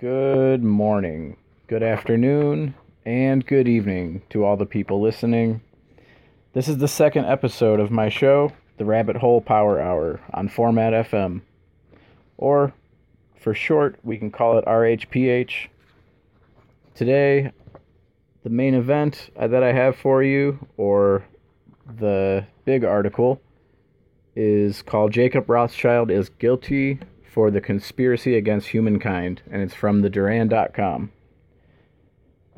Good morning, good afternoon, and good evening to all the people listening. This is the second episode of my show, The Rabbit Hole Power Hour, on Format FM. Or, for short, we can call it RHPH. Today, the main event that I have for you, or the big article, is called Jacob Rothschild is Guilty for the Conspiracy Against Humankind, and it's from the Duran.com.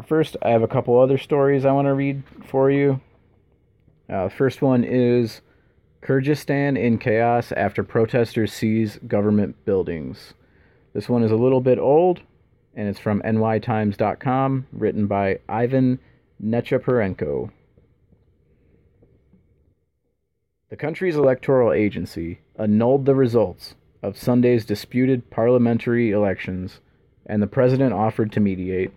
First, I have a couple other stories I want to read for you. Uh, first one is Kyrgyzstan in chaos after protesters seize government buildings. This one is a little bit old, and it's from nytimes.com, written by Ivan Nechepurenko. The country's electoral agency annulled the results of Sunday's disputed parliamentary elections, and the president offered to mediate.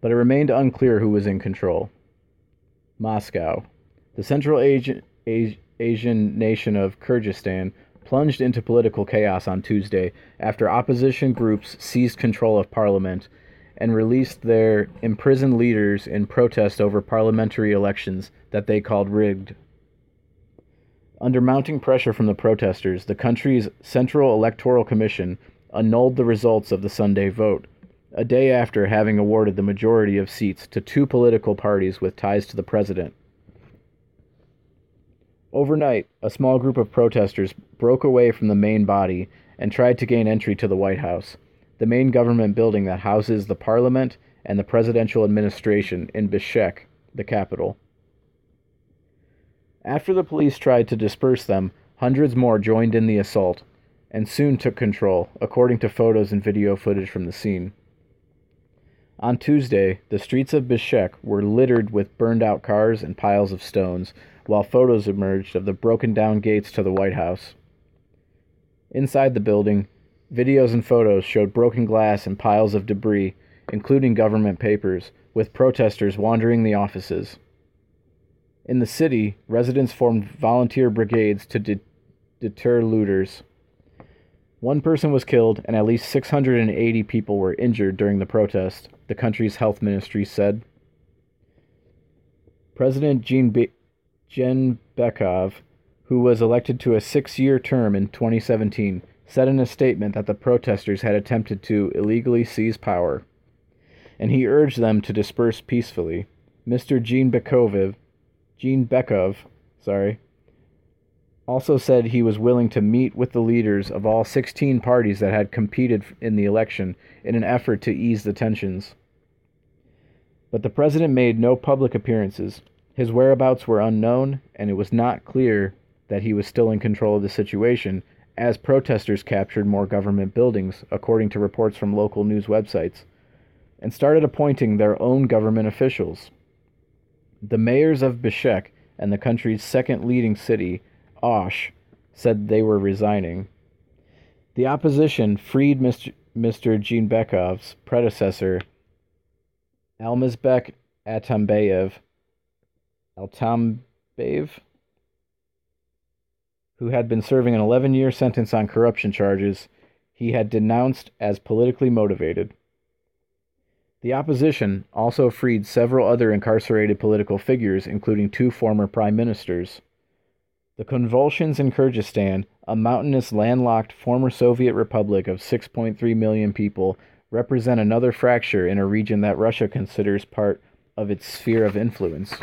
But it remained unclear who was in control. Moscow, the Central Asian, Asian nation of Kyrgyzstan, plunged into political chaos on Tuesday after opposition groups seized control of parliament and released their imprisoned leaders in protest over parliamentary elections that they called rigged. Under mounting pressure from the protesters, the country's Central Electoral Commission annulled the results of the Sunday vote, a day after having awarded the majority of seats to two political parties with ties to the president. Overnight, a small group of protesters broke away from the main body and tried to gain entry to the White House, the main government building that houses the parliament and the presidential administration in Bishkek, the capital. After the police tried to disperse them, hundreds more joined in the assault and soon took control, according to photos and video footage from the scene. On Tuesday, the streets of Bishkek were littered with burned out cars and piles of stones, while photos emerged of the broken down gates to the White House. Inside the building, videos and photos showed broken glass and piles of debris, including government papers, with protesters wandering the offices. In the city, residents formed volunteer brigades to de- deter looters. One person was killed and at least 680 people were injured during the protest, the country's health ministry said. President Jean Be- Bekov, who was elected to a six year term in 2017, said in a statement that the protesters had attempted to illegally seize power, and he urged them to disperse peacefully. Mr. Jean Bekov Gene Bekov, sorry, also said he was willing to meet with the leaders of all 16 parties that had competed in the election in an effort to ease the tensions. But the president made no public appearances. His whereabouts were unknown, and it was not clear that he was still in control of the situation, as protesters captured more government buildings, according to reports from local news websites, and started appointing their own government officials. The mayors of Bishkek and the country's second leading city, Osh, said they were resigning. The opposition freed Mr. Mr. Jeenbekov's predecessor, Almazbek Atambayev, Altambayev, who had been serving an 11 year sentence on corruption charges he had denounced as politically motivated. The opposition also freed several other incarcerated political figures, including two former prime ministers. The convulsions in Kyrgyzstan, a mountainous, landlocked former Soviet republic of 6.3 million people, represent another fracture in a region that Russia considers part of its sphere of influence.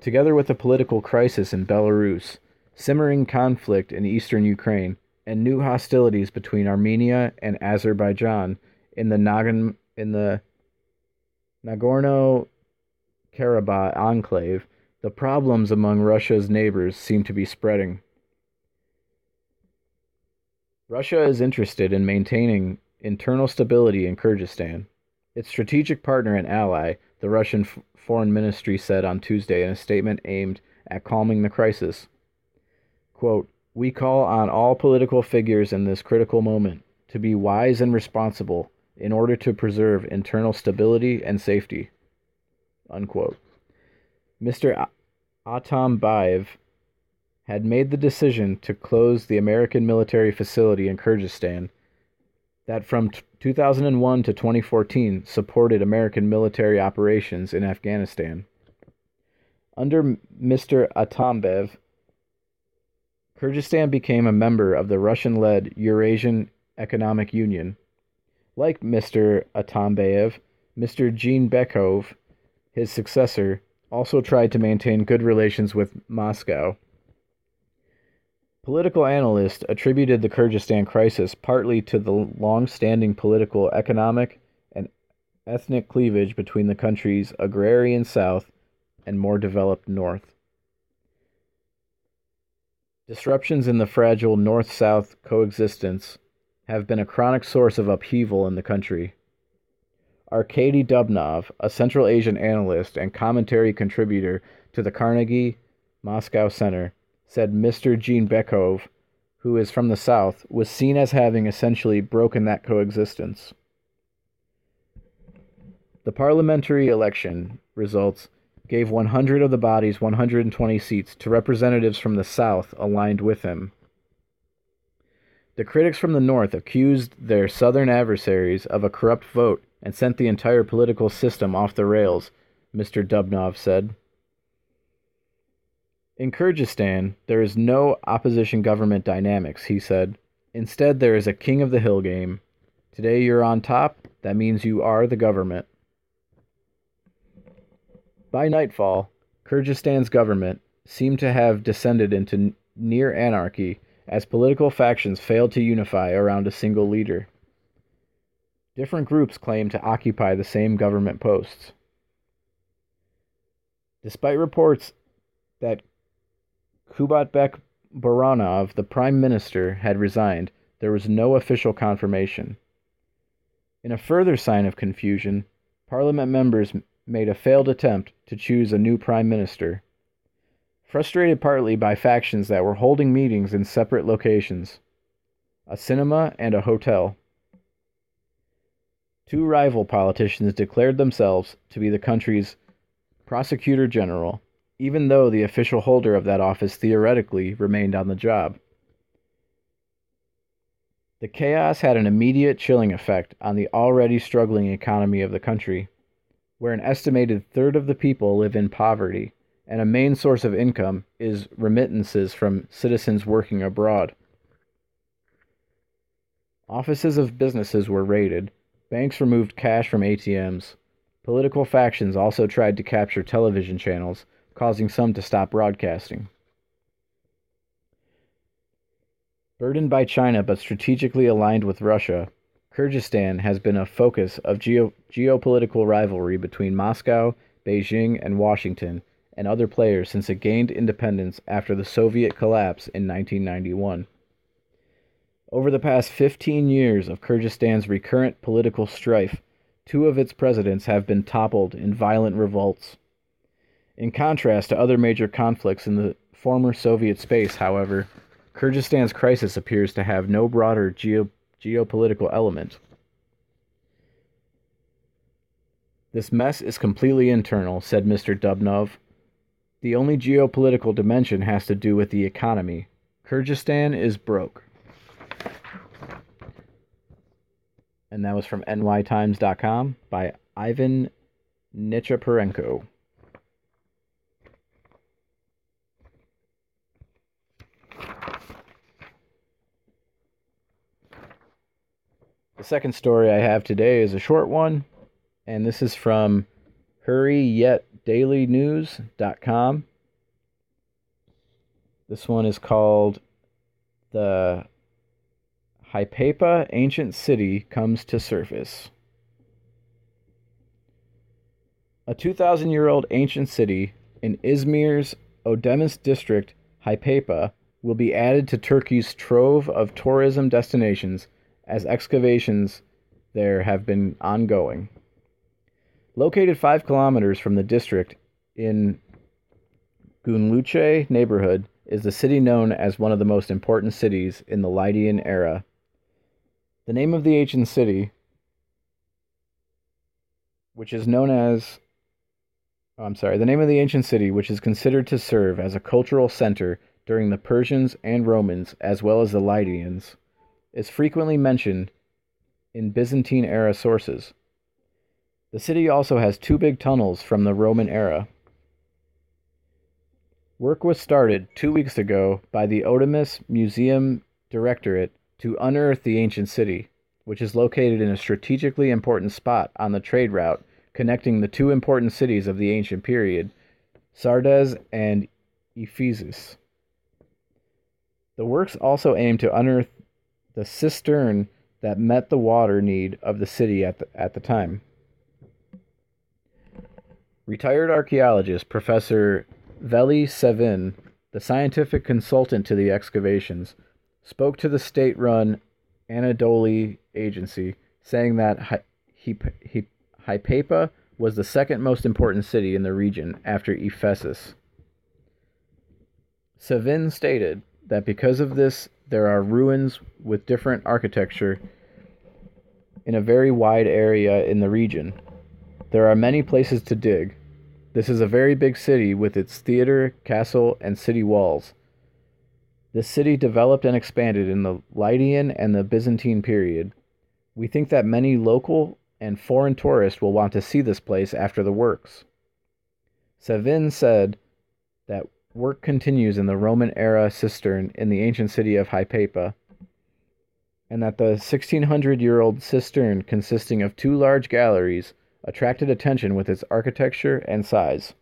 Together with the political crisis in Belarus, simmering conflict in eastern Ukraine, and new hostilities between Armenia and Azerbaijan, in the Nagan in the Nagorno Karabakh enclave, the problems among Russia's neighbors seem to be spreading. Russia is interested in maintaining internal stability in Kyrgyzstan. Its strategic partner and ally, the Russian F- Foreign Ministry said on Tuesday in a statement aimed at calming the crisis. Quote, we call on all political figures in this critical moment to be wise and responsible in order to preserve internal stability and safety. Unquote. Mr. Atambayev had made the decision to close the American military facility in Kyrgyzstan that from t- 2001 to 2014 supported American military operations in Afghanistan. Under Mr. Atambayev, Kyrgyzstan became a member of the Russian led Eurasian Economic Union. Like Mr. Atambayev, Mr. Jeenbekov, his successor, also tried to maintain good relations with Moscow. Political analysts attributed the Kyrgyzstan crisis partly to the long standing political, economic, and ethnic cleavage between the country's agrarian south and more developed north. Disruptions in the fragile north south coexistence have been a chronic source of upheaval in the country. Arkady Dubnov, a Central Asian analyst and commentary contributor to the Carnegie Moscow Center, said Mr. Jeenbekov, who is from the South, was seen as having essentially broken that coexistence. The parliamentary election results gave 100 of the body's 120 seats to representatives from the South aligned with him. The critics from the North accused their Southern adversaries of a corrupt vote and sent the entire political system off the rails, Mr. Dubnov said. In Kyrgyzstan, there is no opposition government dynamics, he said. Instead, there is a king of the hill game. Today you're on top, that means you are the government. By nightfall, Kyrgyzstan's government seemed to have descended into near anarchy as political factions failed to unify around a single leader. Different groups claimed to occupy the same government posts. Despite reports that Kubatbek Boronov, the prime minister, had resigned, there was no official confirmation. In a further sign of confusion, parliament members made a failed attempt to choose a new prime minister. Frustrated partly by factions that were holding meetings in separate locations a cinema and a hotel. Two rival politicians declared themselves to be the country's prosecutor general, even though the official holder of that office theoretically remained on the job. The chaos had an immediate chilling effect on the already struggling economy of the country where an estimated third of the people live in poverty, and a main source of income is remittances from citizens working abroad. Offices of businesses were raided, banks removed cash from ATMs. Political factions also tried to capture television channels, causing some to stop broadcasting. Burdened by China but strategically aligned with Russia, Kyrgyzstan has been a focus of geo- geopolitical rivalry between Moscow, Beijing, and Washington and other players since it gained independence after the Soviet collapse in 1991. Over the past 15 years of Kyrgyzstan's recurrent political strife, two of its presidents have been toppled in violent revolts. In contrast to other major conflicts in the former Soviet space, however, Kyrgyzstan's crisis appears to have no broader geo- geopolitical element. This mess is completely internal, said Mr. Dubnov. The only geopolitical dimension has to do with the economy. Kyrgyzstan is broke. And that was from nytimes.com by Ivan Nechepurenko. The second story I have today is a short one, and this is from hurriyetdailynews.com. This one is called The Hypaipa Ancient City Comes to Surface. A 2,000 year old ancient city in Izmir's Ödemiş district, Hypaipa, will be added to Turkey's trove of tourism destinations as excavations there have been ongoing. Located five kilometers from the district in Gunluce neighborhood is the city known as one of the most important cities in the Lydian era. The name of the ancient city, which is known as oh, I'm sorry, the name of the ancient city, which is considered to serve as a cultural center during the Persians and Romans, as well as the Lydians, is frequently mentioned in Byzantine era sources. The city also has two big tunnels from the Roman era. Work was started two weeks ago by the Ödemiş Museum Directorate to unearth the ancient city, which is located in a strategically important spot on the trade route connecting the two important cities of the ancient period, Sardes and Ephesus. The works also aim to unearth the cistern that met the water need of the city at the, at the time. Retired archaeologist Professor Veli Sevin, the scientific consultant to the excavations, spoke to the state run Anadolu agency, saying that Hypatia was the second most important city in the region after Ephesus. Sevin stated that because of this, there are ruins with different architecture in a very wide area in the region. There are many places to dig. This is a very big city with its theater, castle, and city walls. This city developed and expanded in the Lydian and the Byzantine period. We think that many local and foreign tourists will want to see this place after the works. Sevin said that work continues in the Roman era cistern in the ancient city of Hypatia, and that the 1600 year old cistern, consisting of two large galleries, attracted attention with its architecture and size.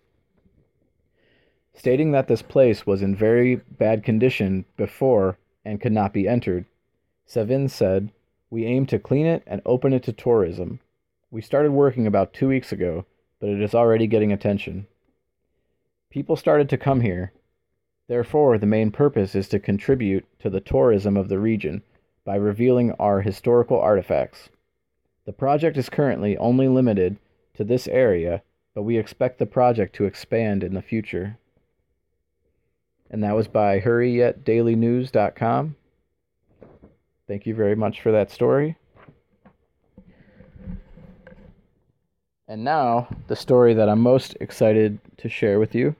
Stating that this place was in very bad condition before and could not be entered, Sevin said, We aim to clean it and open it to tourism. We started working about two weeks ago, but it is already getting attention. People started to come here. Therefore, the main purpose is to contribute to the tourism of the region by revealing our historical artifacts. The project is currently only limited to this area, but we expect the project to expand in the future. And that was by hurriyetdailynews.com. Thank you very much for that story. And now, the story that I'm most excited to share with you.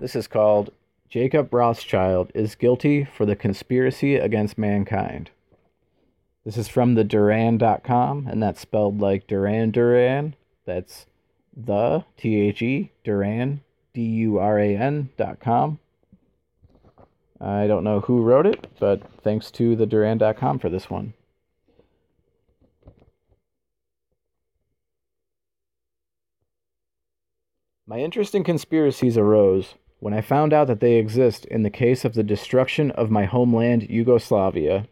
This is called Jacob Rothschild is Guilty for the Conspiracy Against Mankind. This is from the Duran.com, and that's spelled like Duran Duran. That's the, T H E, Duran, D U R A N.com. I don't know who wrote it, but thanks to the Duran.com for this one. My interest in conspiracies arose when I found out that they exist in the case of the destruction of my homeland, Yugoslavia.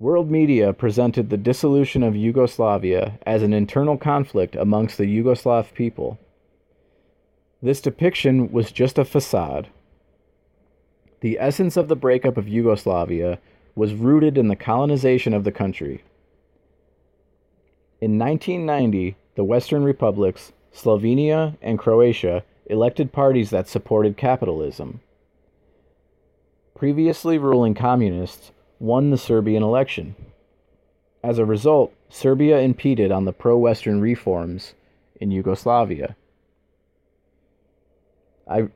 World media presented the dissolution of Yugoslavia as an internal conflict amongst the Yugoslav people. This depiction was just a facade. The essence of the breakup of Yugoslavia was rooted in the colonization of the country. In 1990, the Western republics Slovenia and Croatia elected parties that supported capitalism. Previously ruling communists won the Serbian election. As a result, Serbia impeded on the pro Western reforms in Yugoslavia. I,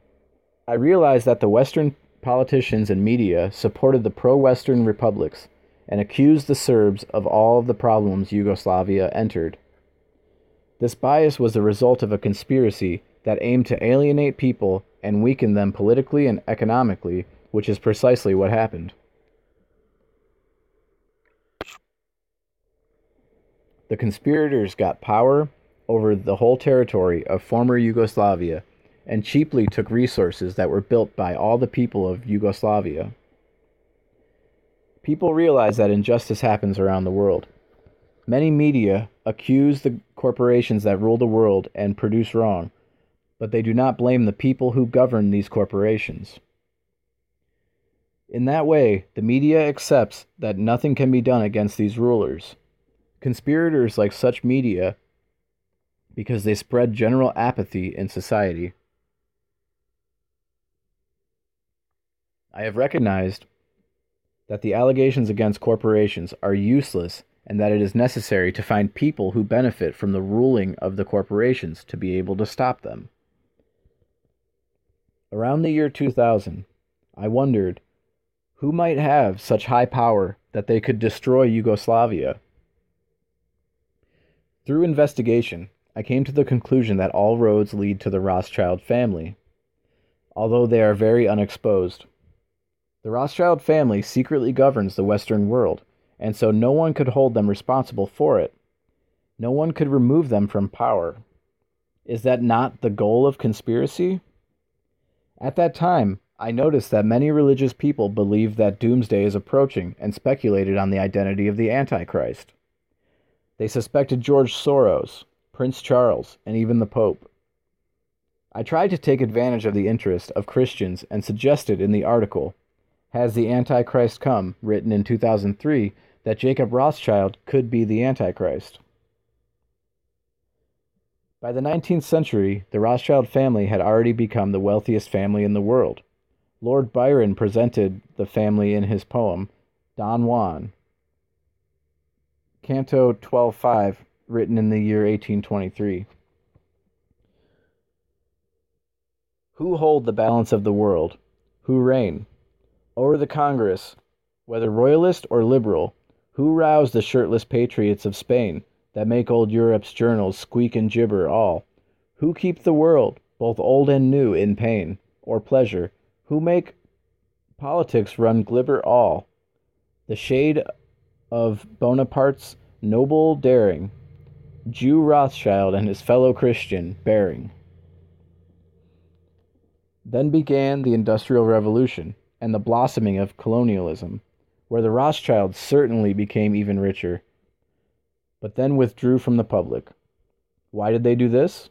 I realized that the Western politicians and media supported the pro Western republics and accused the Serbs of all of the problems Yugoslavia entered. This bias was the result of a conspiracy that aim to alienate people and weaken them politically and economically, which is precisely what happened. The conspirators got power over the whole territory of former Yugoslavia and cheaply took resources that were built by all the people of Yugoslavia. People realize that injustice happens around the world. Many media accuse the corporations that rule the world and produce wrong, but they do not blame the people who govern these corporations. In that way, the media accepts that nothing can be done against these rulers. Conspirators like such media because they spread general apathy in society. I have recognized that the allegations against corporations are useless and that it is necessary to find people who benefit from the ruling of the corporations to be able to stop them. Around the year 2000, I wondered who might have such high power that they could destroy Yugoslavia. Through investigation, I came to the conclusion that all roads lead to the Rothschild family, although they are very unexposed. The Rothschild family secretly governs the Western world, and so no one could hold them responsible for it. No one could remove them from power. Is that not the goal of conspiracy? At that time, I noticed that many religious people believed that doomsday is approaching and speculated on the identity of the Antichrist. They suspected George Soros, Prince Charles, and even the Pope. I tried to take advantage of the interest of Christians and suggested in the article, Has the Antichrist Come, written in 2003, that Jacob Rothschild could be the Antichrist. By the 19th century, the Rothschild family had already become the wealthiest family in the world. Lord Byron presented the family in his poem, Don Juan, Canto 12.5, written in the year 1823. Who hold the balance of the world? Who reign? O'er the Congress, whether royalist or liberal, who rouse the shirtless patriots of Spain? That make old Europe's journals squeak and gibber all, who keep the world, both old and new, in pain or pleasure, who make politics run glibber all, the shade of Bonaparte's noble daring, Jew Rothschild and his fellow Christian bearing. Then began the Industrial Revolution and the blossoming of colonialism, where the Rothschilds certainly became even richer but then withdrew from the public. Why did they do this?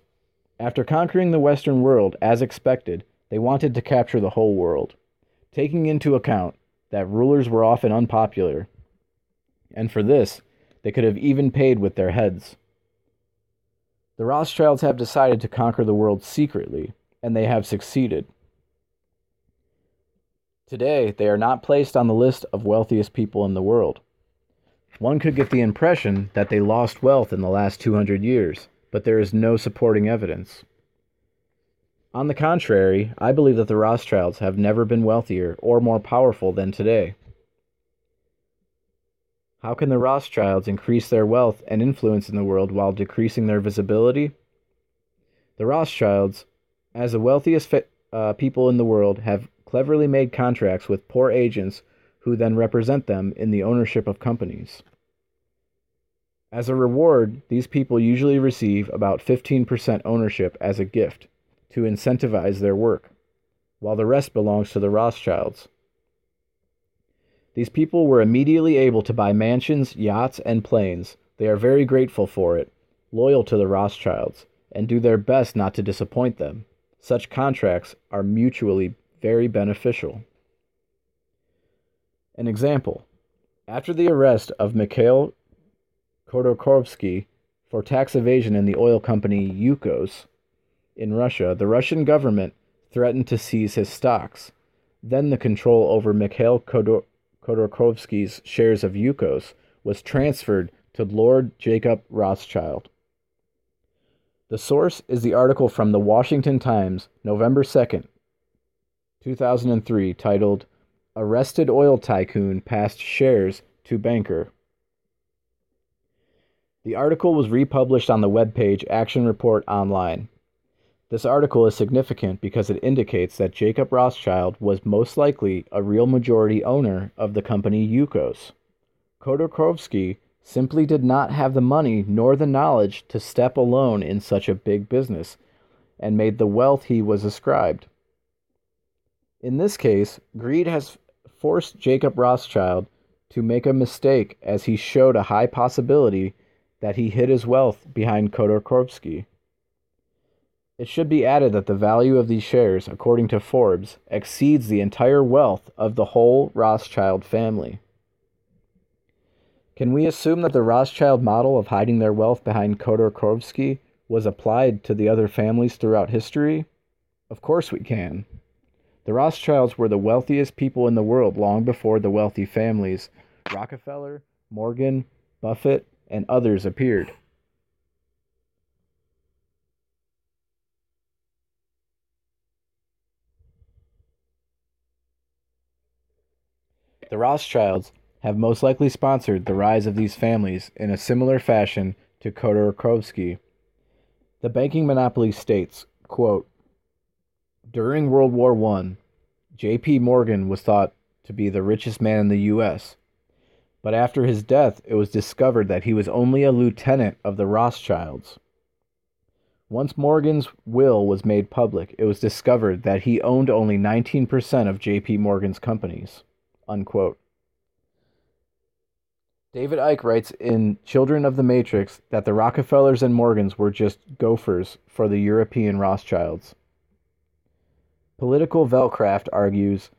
After conquering the Western world, as expected, they wanted to capture the whole world, taking into account that rulers were often unpopular, and for this, they could have even paid with their heads. The Rothschilds have decided to conquer the world secretly, and they have succeeded. Today, they are not placed on the list of wealthiest people in the world. One could get the impression that they lost wealth in the last 200 years, but there is no supporting evidence. On the contrary, I believe that the Rothschilds have never been wealthier or more powerful than today. How can the Rothschilds increase their wealth and influence in the world while decreasing their visibility? The Rothschilds, as the wealthiest uh, people in the world, have cleverly made contracts with poor agents who then represent them in the ownership of companies. As a reward, these people usually receive about 15% ownership as a gift to incentivize their work, while the rest belongs to the Rothschilds. These people were immediately able to buy mansions, yachts, and planes. They are very grateful for it, loyal to the Rothschilds, and do their best not to disappoint them. Such contracts are mutually very beneficial. An example After the arrest of Mikhail Khodorkovsky for tax evasion in the oil company Yukos in Russia, the Russian government threatened to seize his stocks. Then the control over Mikhail Khodorkovsky's shares of Yukos was transferred to Lord Jacob Rothschild. The source is the article from the Washington Times, November 2nd, 2003, titled Arrested oil tycoon passed shares to banker. The article was republished on the webpage Action Report Online. This article is significant because it indicates that Jacob Rothschild was most likely a real majority owner of the company Yukos. Khodorkovsky simply did not have the money nor the knowledge to step alone in such a big business and made the wealth he was ascribed. In this case, greed has forced Jacob Rothschild to make a mistake as he showed a high possibility that he hid his wealth behind Khodorkovsky. It should be added that the value of these shares, according to Forbes, exceeds the entire wealth of the whole Rothschild family. Can we assume that the Rothschild model of hiding their wealth behind Khodorkovsky was applied to the other families throughout history? Of course we can. The Rothschilds were the wealthiest people in the world long before the wealthy families Rockefeller, Morgan, Buffett, and others appeared. The Rothschilds have most likely sponsored the rise of these families in a similar fashion to Khodorkovsky. The banking monopoly states, quote, during World War I, J.P. Morgan was thought to be the richest man in the U.S., but after his death, it was discovered that he was only a lieutenant of the Rothschilds. Once Morgan's will was made public, it was discovered that he owned only 19% of J.P. Morgan's companies. Unquote. David Icke writes in Children of the Matrix that the Rockefellers and Morgans were just gophers for the European Rothschilds. Political Velcraft argues,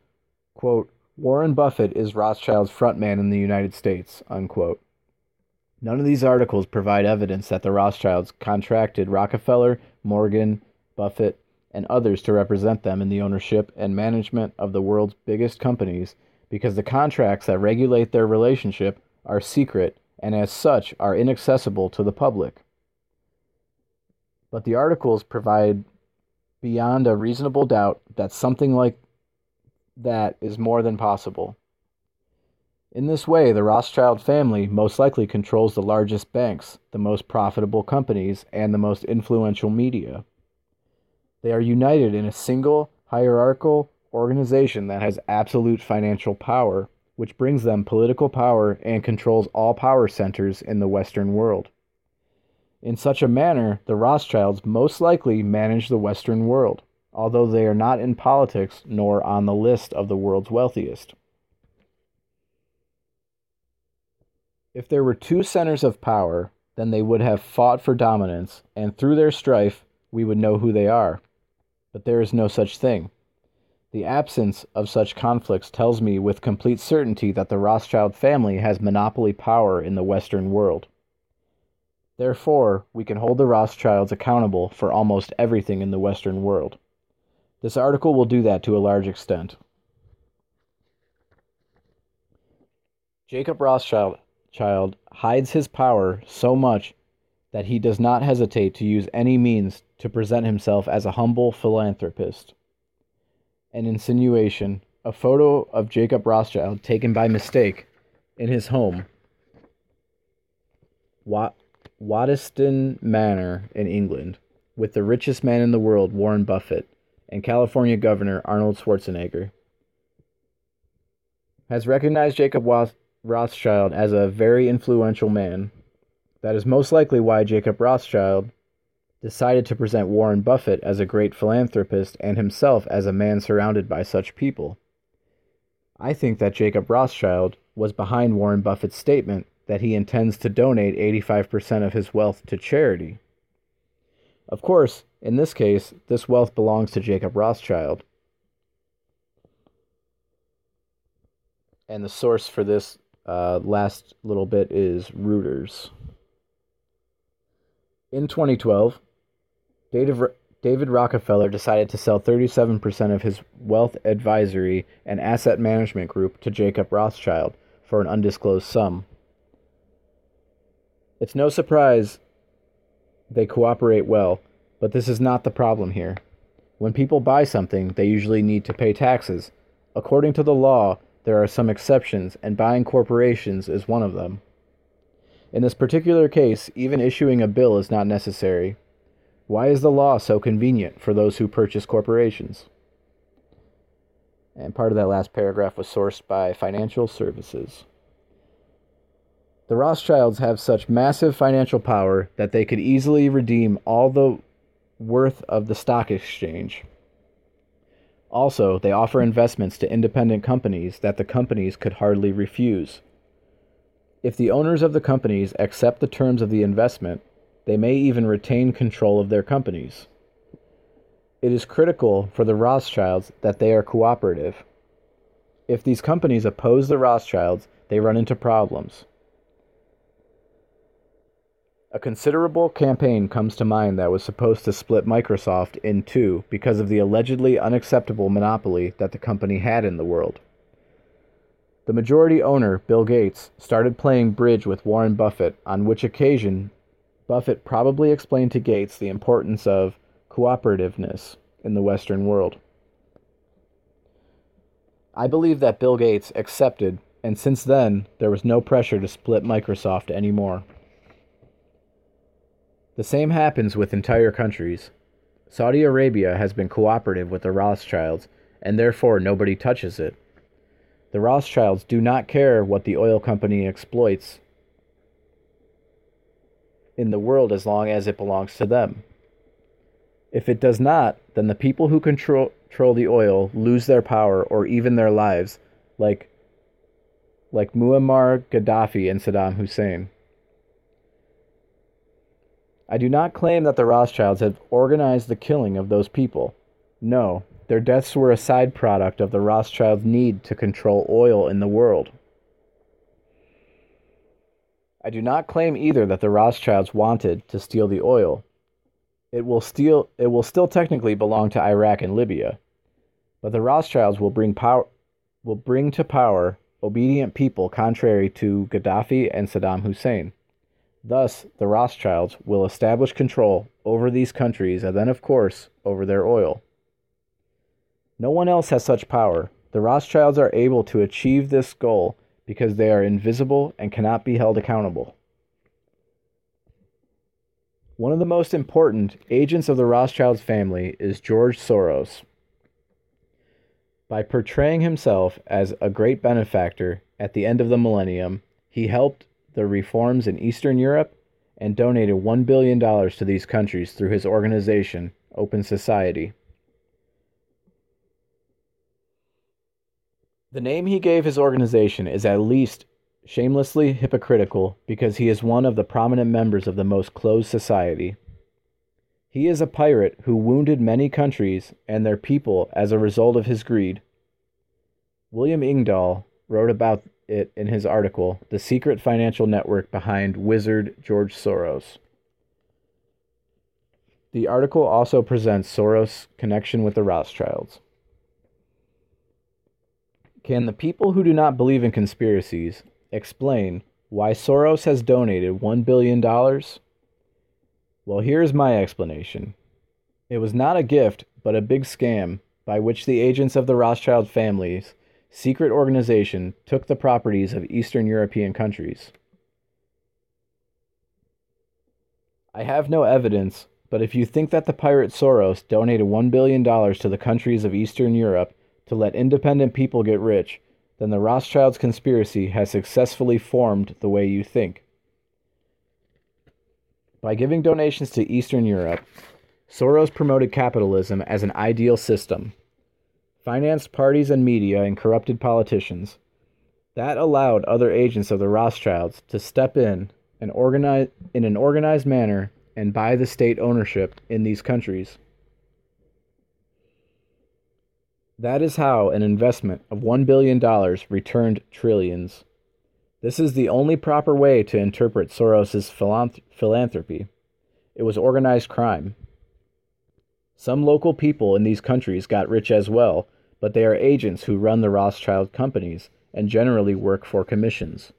quote, Warren Buffett is Rothschild's frontman in the United States, unquote. None of these articles provide evidence that the Rothschilds contracted Rockefeller, Morgan, Buffett, and others to represent them in the ownership and management of the world's biggest companies because the contracts that regulate their relationship are secret and as such are inaccessible to the public. But the articles provide beyond a reasonable doubt that something like that is more than possible. In this way, the Rothschild family most likely controls the largest banks, the most profitable companies, and the most influential media. They are united in a single hierarchical organization that has absolute financial power which brings them political power and controls all power centers in the Western world. In such a manner, the Rothschilds most likely manage the Western world, although they are not in politics nor on the list of the world's wealthiest. If there were two centers of power, then they would have fought for dominance, and through their strife, we would know who they are. But there is no such thing. The absence of such conflicts tells me with complete certainty that the Rothschild family has monopoly power in the Western world. Therefore, we can hold the Rothschilds accountable for almost everything in the Western world. This article will do that to a large extent. Jacob Rothschild child hides his power so much that he does not hesitate to use any means to present himself as a humble philanthropist an insinuation, a photo of Jacob Rothschild taken by mistake in his home, Wat- Waddesdon Manor in England, with the richest man in the world, Warren Buffett, and California Governor Arnold Schwarzenegger. Has recognized Jacob Rothschild as a very influential man. That is most likely why Jacob Rothschild decided to present Warren Buffett as a great philanthropist and himself as a man surrounded by such people. I think that Jacob Rothschild was behind Warren Buffett's statement that he intends to donate 85% of his wealth to charity. Of course, in this case, this wealth belongs to Jacob Rothschild. And the source for this uh, last little bit is Reuters. In 2012, David Rockefeller decided to sell 37% of his wealth advisory and asset management group to Jacob Rothschild for an undisclosed sum. It's no surprise they cooperate well, but this is not the problem here. When people buy something, they usually need to pay taxes. According to the law, there are some exceptions, and buying corporations is one of them. In this particular case, even issuing a bill is not necessary. Why is the law so convenient for those who purchase corporations? And part of that last paragraph was sourced by Financial Services. The Rothschilds have such massive financial power that they could easily redeem all the worth of the stock exchange. Also, they offer investments to independent companies that the companies could hardly refuse. If the owners of the companies accept the terms of the investment, they may even retain control of their companies. It is critical for the Rothschilds that they are cooperative. If these companies oppose the Rothschilds, they run into problems. A considerable campaign comes to mind that was supposed to split Microsoft in two because of the allegedly unacceptable monopoly that the company had in the world. The majority owner, Bill Gates, started playing bridge with Warren Buffett, on which occasion Buffett probably explained to Gates the importance of cooperativeness in the Western world. I believe that Bill Gates accepted, and since then, there was no pressure to split Microsoft anymore. The same happens with entire countries. Saudi Arabia has been cooperative with the Rothschilds, and therefore nobody touches it. The Rothschilds do not care what the oil company exploits in the world as long as it belongs to them. If it does not, then the people who control, control the oil lose their power or even their lives, like like Muammar Gaddafi and Saddam Hussein. I do not claim that the Rothschilds have organized the killing of those people. No, their deaths were a side product of the Rothschilds' need to control oil in the world. I do not claim either that the Rothschilds wanted to steal the oil. It will steal it will still technically belong to Iraq and Libya. But the Rothschilds will bring power will bring to power obedient people contrary to Gaddafi and Saddam Hussein. Thus, the Rothschilds will establish control over these countries and then, of course, over their oil. No one else has such power. The Rothschilds are able to achieve this goal because they are invisible and cannot be held accountable. One of the most important agents of the Rothschilds family is George Soros. By portraying himself as a great benefactor at the end of the millennium, he helped the reforms in Eastern Europe and donated $1 billion to these countries through his organization, Open Society. The name he gave his organization is at least shamelessly hypocritical because he is one of the prominent members of the most closed society. He is a pirate who wounded many countries and their people as a result of his greed. William Engdahl wrote about it in his article, The Secret Financial Network Behind Wizard George Soros. The article also presents Soros' connection with the Rothschilds. Can the people who do not believe in conspiracies explain why Soros has donated $1 billion? Well, here's my explanation. It was not a gift, but a big scam by which the agents of the Rothschild family's secret organization took the properties of Eastern European countries. I have no evidence, but if you think that the pirate Soros donated $1 billion to the countries of Eastern Europe to let independent people get rich, then the Rothschilds conspiracy has successfully formed the way you think. By giving donations to Eastern Europe, Soros promoted capitalism as an ideal system, financed parties and media and corrupted politicians. That allowed other agents of the Rothschilds to step in and organize in an organized manner and buy the state ownership in these countries. That is how an investment of $1 billion returned trillions. This is the only proper way to interpret Soros' philanthropy. It was organized crime. Some local people in these countries got rich as well, but they are agents who run the Rothschild companies and generally work for commissions.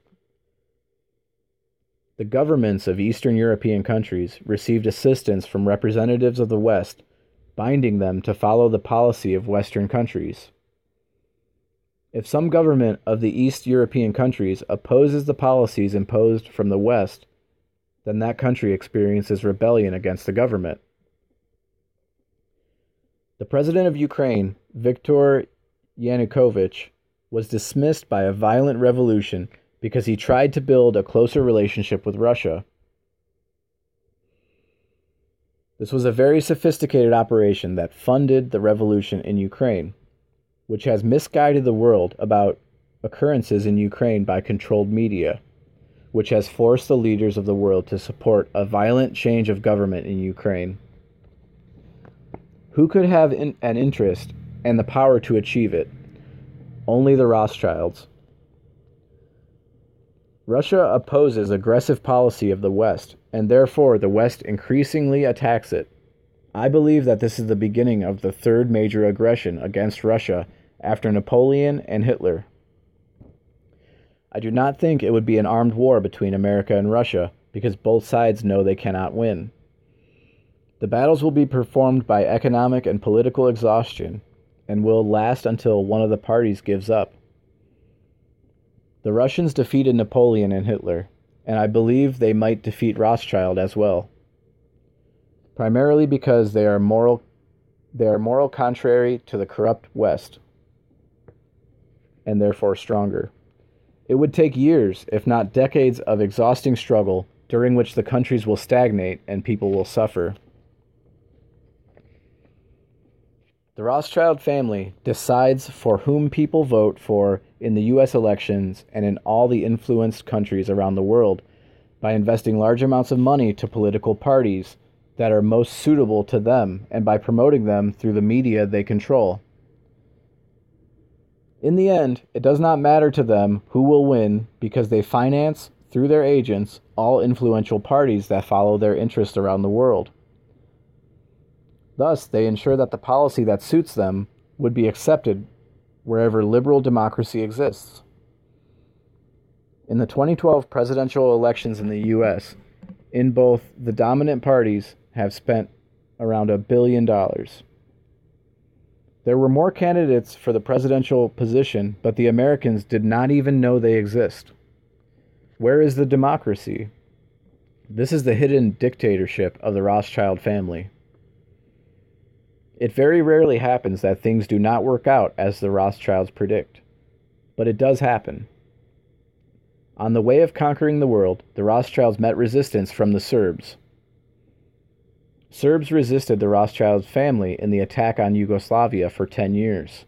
The governments of Eastern European countries received assistance from representatives of the West binding them to follow the policy of Western countries. If some government of the East European countries opposes the policies imposed from the West, then that country experiences rebellion against the government. The president of Ukraine, Viktor Yanukovych, was dismissed by a violent revolution because he tried to build a closer relationship with Russia. This was a very sophisticated operation that funded the revolution in Ukraine, which has misguided the world about occurrences in Ukraine by controlled media, which has forced the leaders of the world to support a violent change of government in Ukraine. Who could have in, an interest and the power to achieve it? Only the Rothschilds. Russia opposes aggressive policy of the West, and therefore the West increasingly attacks it. I believe that this is the beginning of the third major aggression against Russia after Napoleon and Hitler. I do not think it would be an armed war between America and Russia because both sides know they cannot win. The battles will be performed by economic and political exhaustion, and will last until one of the parties gives up. The Russians defeated Napoleon and Hitler, and I believe they might defeat Rothschild as well. Primarily because they are moral they are moral contrary to the corrupt West and therefore stronger. It would take years, if not decades, of exhausting struggle during which the countries will stagnate and people will suffer. The Rothschild family decides for whom people vote for in the US elections and in all the influenced countries around the world by investing large amounts of money to political parties that are most suitable to them and by promoting them through the media they control. In the end, it does not matter to them who will win because they finance, through their agents, all influential parties that follow their interests around the world. Thus, they ensure that the policy that suits them would be accepted wherever liberal democracy exists. In the 2012 presidential elections in the US, in both the dominant parties have spent around a billion dollars. There were more candidates for the presidential position, but the Americans did not even know they exist. Where is the democracy? This is the hidden dictatorship of the Rothschild family. It very rarely happens that things do not work out as the Rothschilds predict, but it does happen. On the way of conquering the world, the Rothschilds met resistance from the Serbs. Serbs resisted the Rothschilds family in the attack on Yugoslavia for 10 years.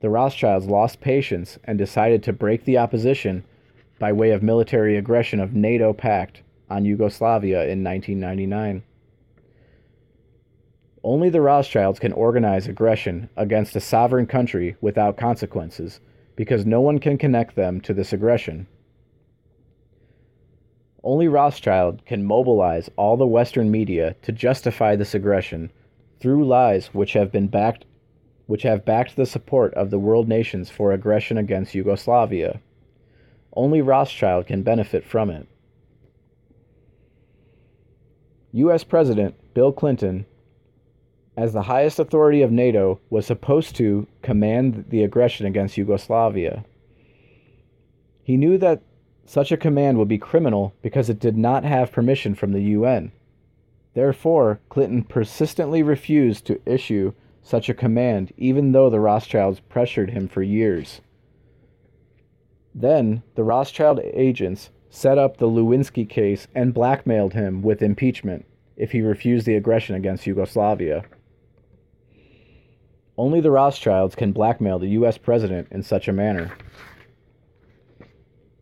The Rothschilds lost patience and decided to break the opposition by way of military aggression of NATO pact on Yugoslavia in 1999. Only the Rothschilds can organize aggression against a sovereign country without consequences, because no one can connect them to this aggression. Only Rothschild can mobilize all the Western media to justify this aggression through lies which have been backed which have backed the support of the world nations for aggression against Yugoslavia. Only Rothschild can benefit from it. US President Bill Clinton as the highest authority of NATO, was supposed to command the aggression against Yugoslavia. He knew that such a command would be criminal because it did not have permission from the UN. Therefore, Clinton persistently refused to issue such a command, even though the Rothschilds pressured him for years. Then, the Rothschild agents set up the Lewinsky case and blackmailed him with impeachment if he refused the aggression against Yugoslavia. Only the Rothschilds can blackmail the U.S. president in such a manner.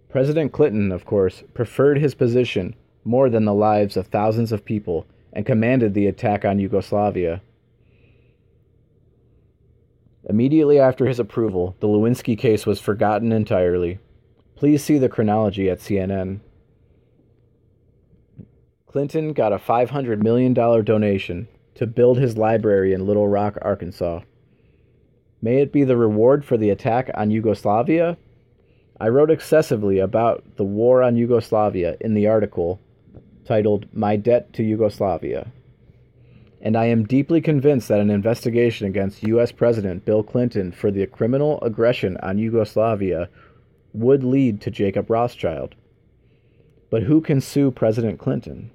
President Clinton, of course, preferred his position more than the lives of thousands of people and commanded the attack on Yugoslavia. Immediately after his approval, the Lewinsky case was forgotten entirely. Please see the chronology at CNN. Clinton got a $500 million donation to build his library in Little Rock, Arkansas. May it be the reward for the attack on Yugoslavia? I wrote excessively about the war on Yugoslavia in the article titled My Debt to Yugoslavia. And I am deeply convinced that an investigation against U.S. President Bill Clinton for the criminal aggression on Yugoslavia would lead to Jacob Rothschild. But who can sue President Clinton?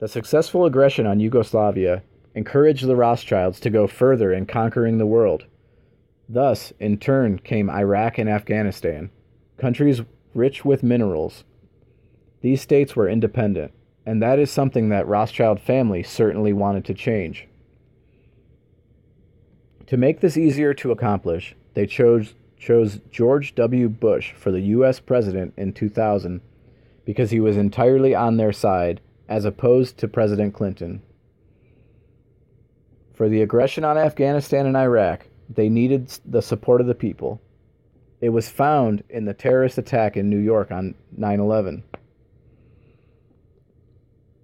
The successful aggression on Yugoslavia encouraged the Rothschilds to go further in conquering the world. Thus, in turn, came Iraq and Afghanistan, countries rich with minerals. These states were independent, and that is something that Rothschild family certainly wanted to change. To make this easier to accomplish, they chose, chose George W. Bush for the U.S. president in 2000 because he was entirely on their side as opposed to President Clinton. For the aggression on Afghanistan and Iraq, they needed the support of the people. It was found in the terrorist attack in New York on 9 11.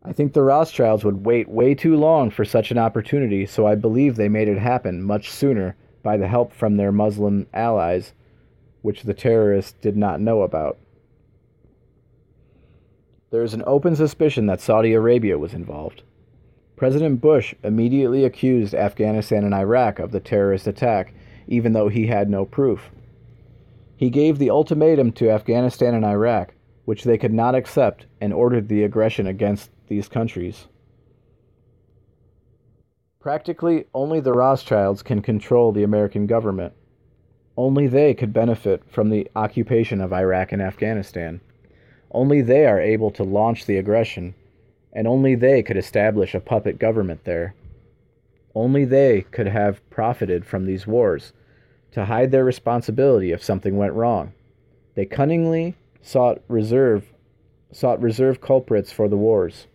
I think the Rothschilds would wait way too long for such an opportunity, so I believe they made it happen much sooner by the help from their Muslim allies, which the terrorists did not know about. There is an open suspicion that Saudi Arabia was involved. President Bush immediately accused Afghanistan and Iraq of the terrorist attack, even though he had no proof. He gave the ultimatum to Afghanistan and Iraq, which they could not accept, and ordered the aggression against these countries. Practically, only the Rothschilds can control the American government. Only they could benefit from the occupation of Iraq and Afghanistan. Only they are able to launch the aggression, and only they could establish a puppet government there. Only they could have profited from these wars to hide their responsibility if something went wrong. They cunningly sought reserve sought reserve culprits for the wars.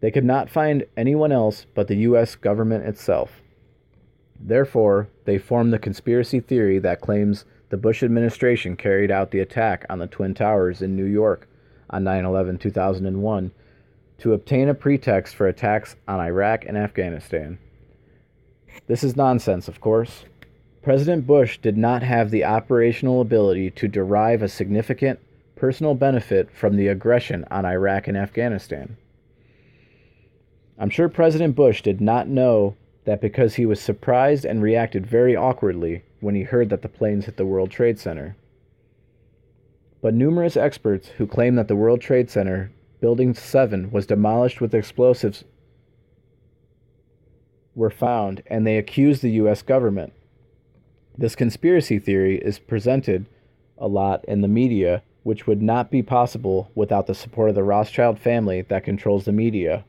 They could not find anyone else but the US government itself. Therefore, they formed the conspiracy theory that claims the Bush administration carried out the attack on the Twin Towers in New York on 9 11 2001 to obtain a pretext for attacks on Iraq and Afghanistan. This is nonsense, of course. President Bush did not have the operational ability to derive a significant personal benefit from the aggression on Iraq and Afghanistan. I'm sure President Bush did not know that because he was surprised and reacted very awkwardly when he heard that the planes hit the World Trade Center. But numerous experts who claim that the World Trade Center, Building 7, was demolished with explosives were found, and they accused the U.S. government. This conspiracy theory is presented a lot in the media, which would not be possible without the support of the Rothschild family that controls the media.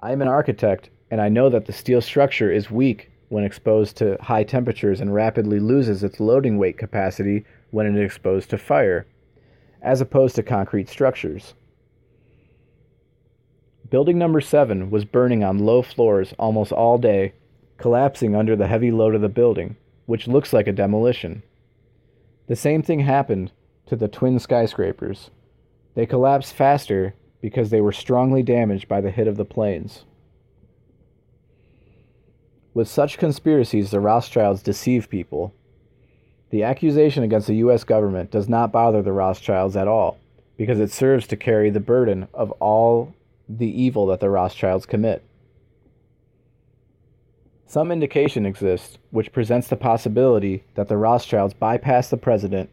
I am an architect, and I know that the steel structure is weak when exposed to high temperatures and rapidly loses its loading weight capacity when it is exposed to fire, as opposed to concrete structures. Building number 7 was burning on low floors almost all day, collapsing under the heavy load of the building, which looks like a demolition. The same thing happened to the twin skyscrapers. They collapsed faster because they were strongly damaged by the hit of the planes. With such conspiracies, the Rothschilds deceive people. The accusation against the U.S. government does not bother the Rothschilds at all, because it serves to carry the burden of all the evil that the Rothschilds commit. Some indication exists which presents the possibility that the Rothschilds bypassed the president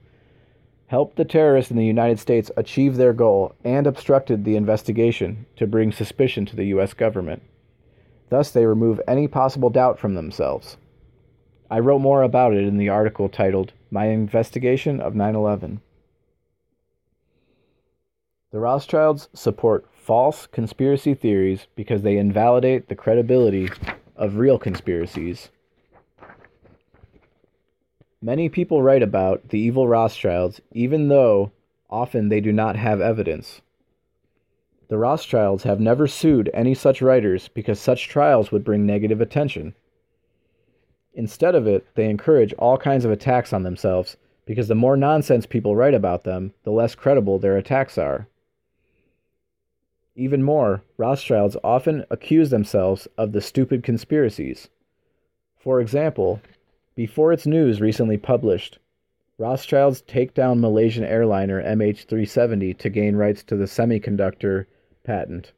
helped the terrorists in the United States achieve their goal and obstructed the investigation to bring suspicion to the U.S. government. Thus, they remove any possible doubt from themselves. I wrote more about it in the article titled My Investigation of 9 11. The Rothschilds support false conspiracy theories because they invalidate the credibility of real conspiracies. Many people write about the evil Rothschilds, even though often they do not have evidence. The Rothschilds have never sued any such writers because such trials would bring negative attention. Instead of it, they encourage all kinds of attacks on themselves because the more nonsense people write about them, the less credible their attacks are. Even more, Rothschilds often accuse themselves of the stupid conspiracies. For example, before its news recently published, Rothschilds take down Malaysian airliner MH370 to gain rights to the semiconductor patent,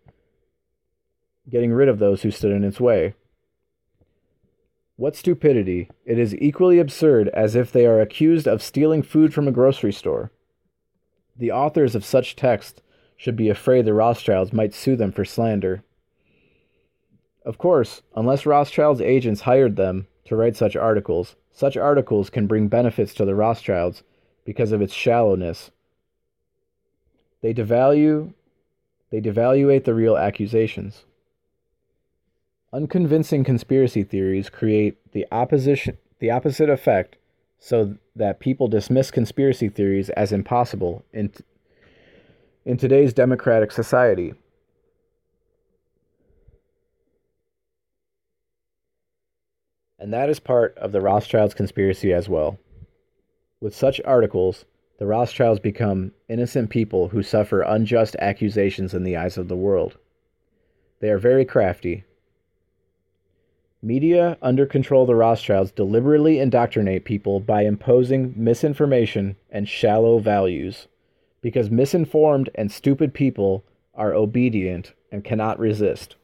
getting rid of those who stood in its way. What stupidity! It is equally absurd as if they are accused of stealing food from a grocery store. The authors of such text should be afraid the Rothschilds might sue them for slander. Of course, unless Rothschild's agents hired them, to write such articles. Such articles can bring benefits to the Rothschilds because of its shallowness. They devalue they devaluate the real accusations. Unconvincing conspiracy theories create the opposition the opposite effect so that people dismiss conspiracy theories as impossible in, in today's democratic society. And that is part of the Rothschilds conspiracy as well. With such articles, the Rothschilds become innocent people who suffer unjust accusations in the eyes of the world. They are very crafty. Media under control the Rothschilds deliberately indoctrinate people by imposing misinformation and shallow values because misinformed and stupid people are obedient and cannot resist.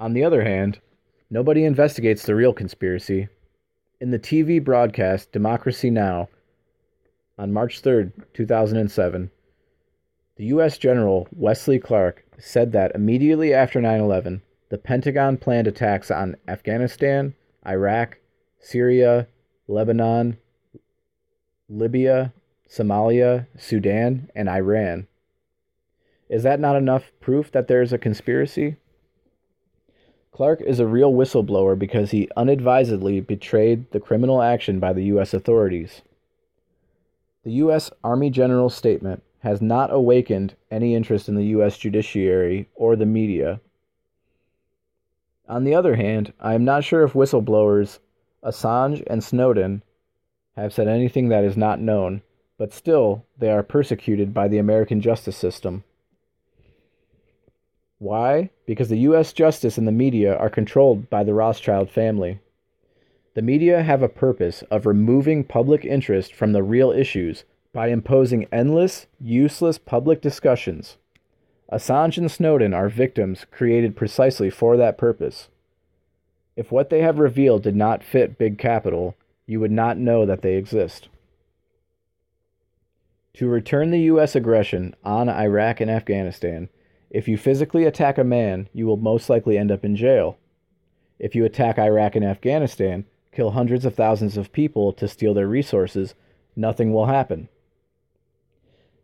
On the other hand, nobody investigates the real conspiracy. In the TV broadcast Democracy Now! on March 3, 2007, the U.S. General Wesley Clark said that immediately after 9 11, the Pentagon planned attacks on Afghanistan, Iraq, Syria, Lebanon, Libya, Somalia, Sudan, and Iran. Is that not enough proof that there is a conspiracy? Clark is a real whistleblower because he unadvisedly betrayed the criminal action by the U.S. authorities. The U.S. Army General's statement has not awakened any interest in the U.S. judiciary or the media. On the other hand, I am not sure if whistleblowers Assange and Snowden have said anything that is not known, but still they are persecuted by the American justice system. Why? Because the U.S. justice and the media are controlled by the Rothschild family. The media have a purpose of removing public interest from the real issues by imposing endless, useless public discussions. Assange and Snowden are victims created precisely for that purpose. If what they have revealed did not fit big capital, you would not know that they exist. To return the U.S. aggression on Iraq and Afghanistan, if you physically attack a man, you will most likely end up in jail. If you attack Iraq and Afghanistan, kill hundreds of thousands of people to steal their resources, nothing will happen.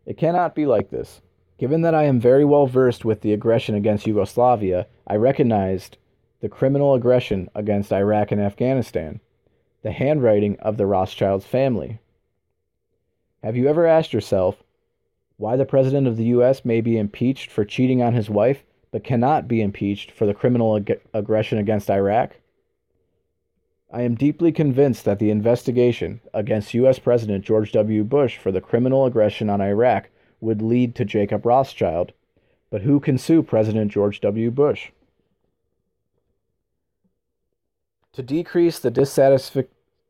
It cannot be like this. Given that I am very well versed with the aggression against Yugoslavia, I recognized the criminal aggression against Iraq and Afghanistan, the handwriting of the Rothschilds family. Have you ever asked yourself why the President of the U.S. may be impeached for cheating on his wife, but cannot be impeached for the criminal ag- aggression against Iraq? I am deeply convinced that the investigation against U.S. President George W. Bush for the criminal aggression on Iraq would lead to Jacob Rothschild. But who can sue President George W. Bush? To decrease the dissatisfi-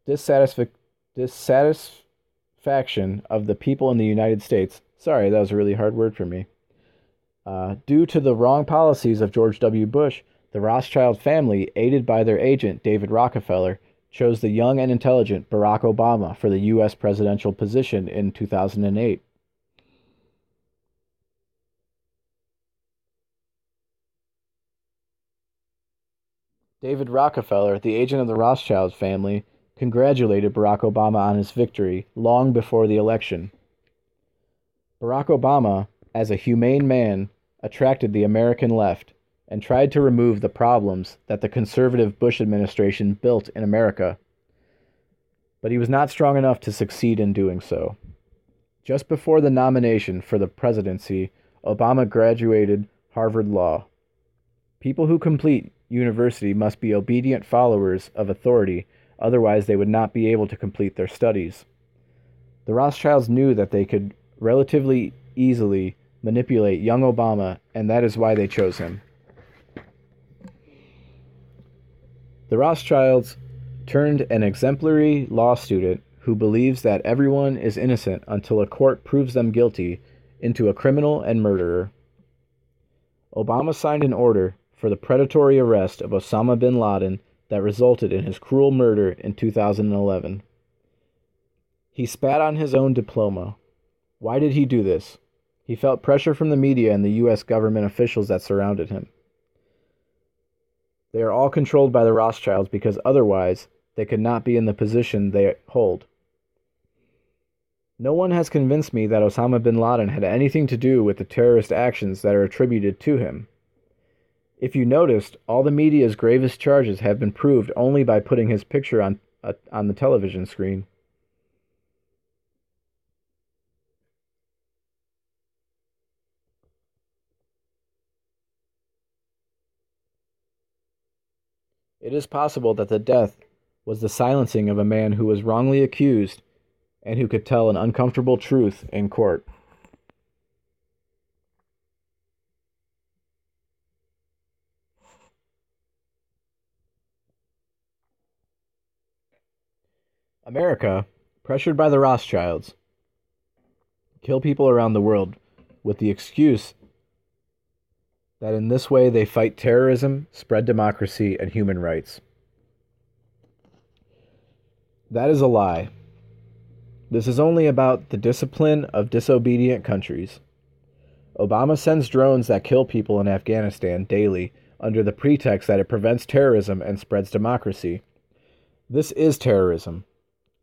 dissatisfi- dissatisfaction of the people in the United States, Sorry, that was a really hard word for me. Uh, due to the wrong policies of George W. Bush, the Rothschild family, aided by their agent, David Rockefeller, chose the young and intelligent Barack Obama for the U.S. presidential position in 2008. David Rockefeller, the agent of the Rothschild family, congratulated Barack Obama on his victory long before the election. Barack Obama, as a humane man, attracted the American left and tried to remove the problems that the conservative Bush administration built in America. But he was not strong enough to succeed in doing so. Just before the nomination for the presidency, Obama graduated Harvard Law. People who complete university must be obedient followers of authority, otherwise, they would not be able to complete their studies. The Rothschilds knew that they could relatively easily manipulate young Obama, and that is why they chose him. The Rothschilds turned an exemplary law student who believes that everyone is innocent until a court proves them guilty into a criminal and murderer. Obama signed an order for the predatory arrest of Osama bin Laden that resulted in his cruel murder in 2011. He spat on his own diploma why did he do this? He felt pressure from the media and the U.S. government officials that surrounded him. They are all controlled by the Rothschilds because otherwise they could not be in the position they hold. No one has convinced me that Osama bin Laden had anything to do with the terrorist actions that are attributed to him. If you noticed, all the media's gravest charges have been proved only by putting his picture on, uh, on the television screen. It is possible that the death was the silencing of a man who was wrongly accused and who could tell an uncomfortable truth in court. America, pressured by the Rothschilds, kill people around the world with the excuse that in this way they fight terrorism, spread democracy, and human rights. That is a lie. This is only about the discipline of disobedient countries. Obama sends drones that kill people in Afghanistan daily under the pretext that it prevents terrorism and spreads democracy. This is terrorism.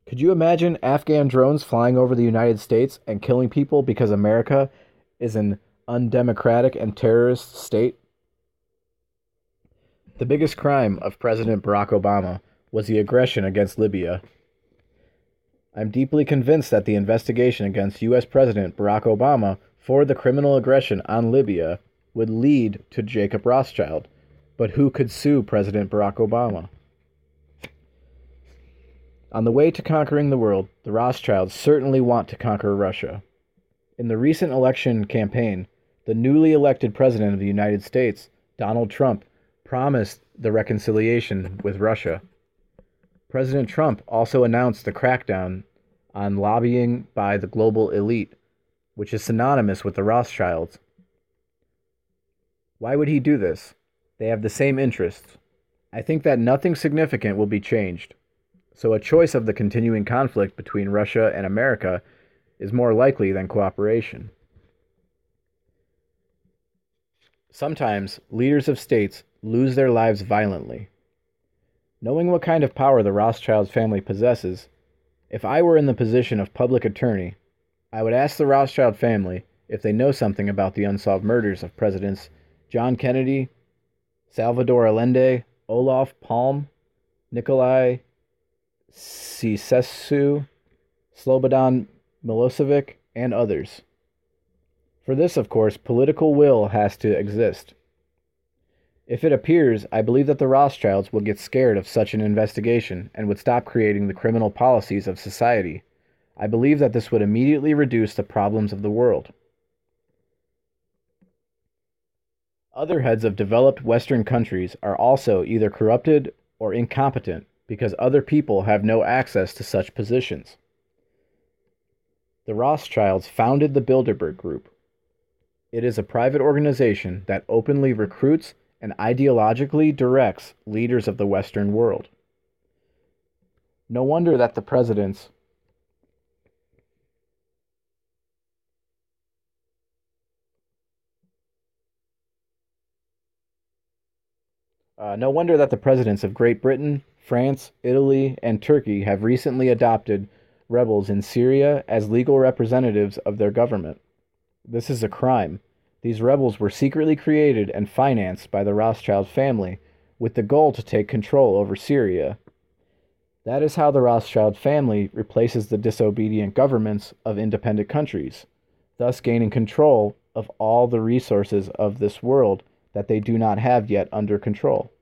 Could you imagine Afghan drones flying over the United States and killing people because America is an undemocratic and terrorist state? The biggest crime of President Barack Obama was the aggression against Libya. I'm deeply convinced that the investigation against U.S. President Barack Obama for the criminal aggression on Libya would lead to Jacob Rothschild. But who could sue President Barack Obama? On the way to conquering the world, the Rothschilds certainly want to conquer Russia. In the recent election campaign, the newly elected President of the United States, Donald Trump, promised the reconciliation with Russia. President Trump also announced the crackdown on lobbying by the global elite, which is synonymous with the Rothschilds. Why would he do this? They have the same interests. I think that nothing significant will be changed. So a choice of the continuing conflict between Russia and America is more likely than cooperation. Sometimes leaders of states lose their lives violently. Knowing what kind of power the Rothschild family possesses, if I were in the position of public attorney, I would ask the Rothschild family if they know something about the unsolved murders of Presidents John Kennedy, Salvador Allende, Olof Palme, Nikolai Ceausescu, Slobodan Milosevic, and others. For this, of course, political will has to exist. If it appears, I believe that the Rothschilds would get scared of such an investigation and would stop creating the criminal policies of society. I believe that this would immediately reduce the problems of the world. Other heads of developed Western countries are also either corrupted or incompetent because other people have no access to such positions. The Rothschilds founded the Bilderberg Group. It is a private organization that openly recruits and ideologically directs leaders of the Western world. No wonder that the presidents Uh, no wonder that the presidents of Great Britain, France, Italy, and Turkey have recently adopted rebels in Syria as legal representatives of their government. This is a crime. These rebels were secretly created and financed by the Rothschild family with the goal to take control over Syria. That is how the Rothschild family replaces the disobedient governments of independent countries, thus gaining control of all the resources of this world that they do not have yet under control.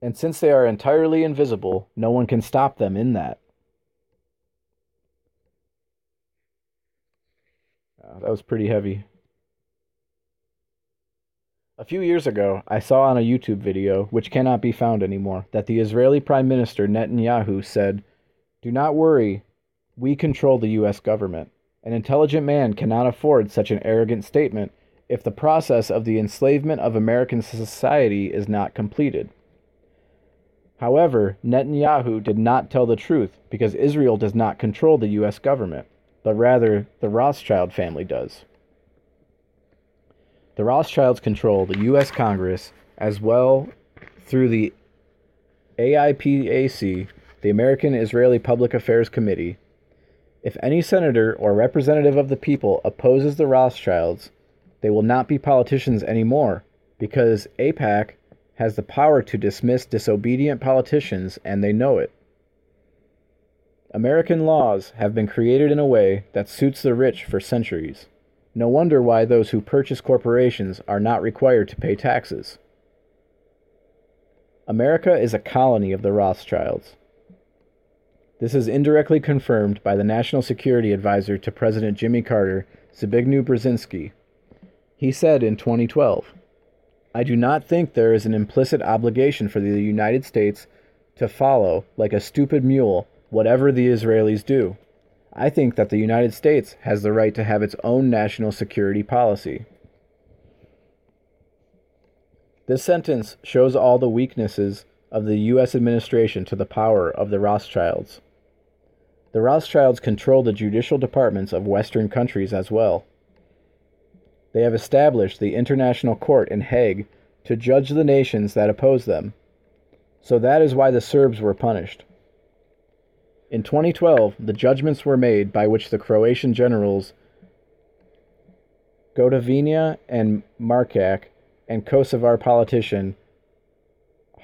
And since they are entirely invisible, no one can stop them in that. Uh, that was pretty heavy. A few years ago, I saw on a YouTube video, which cannot be found anymore, that the Israeli Prime Minister Netanyahu said, Do not worry, we control the U.S. government. An intelligent man cannot afford such an arrogant statement if the process of the enslavement of American society is not completed. However, Netanyahu did not tell the truth because Israel does not control the U.S. government, but rather the Rothschild family does. The Rothschilds control the U.S. Congress as well through the AIPAC, the American Israeli Public Affairs Committee. If any senator or representative of the people opposes the Rothschilds, they will not be politicians anymore because AIPAC has the power to dismiss disobedient politicians, and they know it. American laws have been created in a way that suits the rich for centuries. No wonder why those who purchase corporations are not required to pay taxes. America is a colony of the Rothschilds. This is indirectly confirmed by the National Security Advisor to President Jimmy Carter, Zbigniew Brzezinski. He said in 2012, I do not think there is an implicit obligation for the United States to follow, like a stupid mule, whatever the Israelis do. I think that the United States has the right to have its own national security policy. This sentence shows all the weaknesses of the U.S. administration to the power of the Rothschilds. The Rothschilds control the judicial departments of Western countries as well. They have established the International Court in Hague to judge the nations that oppose them. So that is why the Serbs were punished. In 2012, the judgments were made by which the Croatian generals Gotovina and Markac and Kosovar politician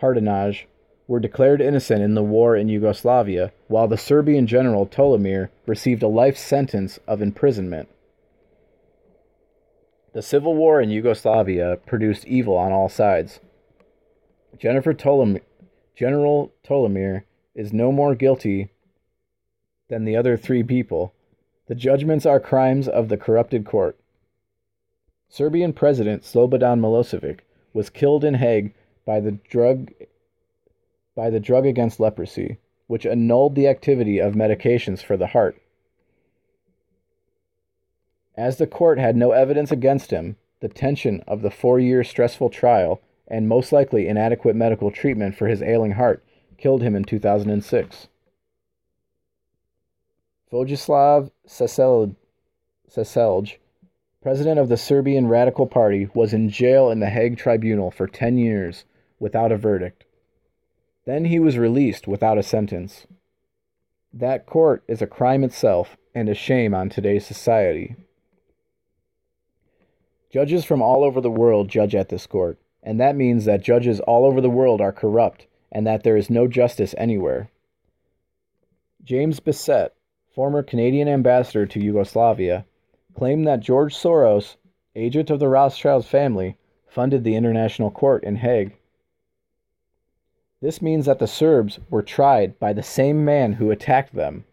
Haradinaj were declared innocent in the war in Yugoslavia, while the Serbian general Tolimir received a life sentence of imprisonment. The civil war in Yugoslavia produced evil on all sides. Tolimir, General Tolimir is no more guilty than the other three people. The judgments are crimes of the corrupted court. Serbian President Slobodan Milosevic was killed in Hague by the drug by the drug against leprosy, which annulled the activity of medications for the heart. As the court had no evidence against him, the tension of the four year stressful trial and most likely inadequate medical treatment for his ailing heart killed him in 2006. Vojislav Šešelj, president of the Serbian Radical Party, was in jail in the Hague Tribunal for 10 years without a verdict. Then he was released without a sentence. That court is a crime itself and a shame on today's society. Judges from all over the world judge at this court, and that means that judges all over the world are corrupt and that there is no justice anywhere. James Bissett, former Canadian ambassador to Yugoslavia, claimed that George Soros, agent of the Rothschild family, funded the International Court in Hague. This means that the Serbs were tried by the same man who attacked them.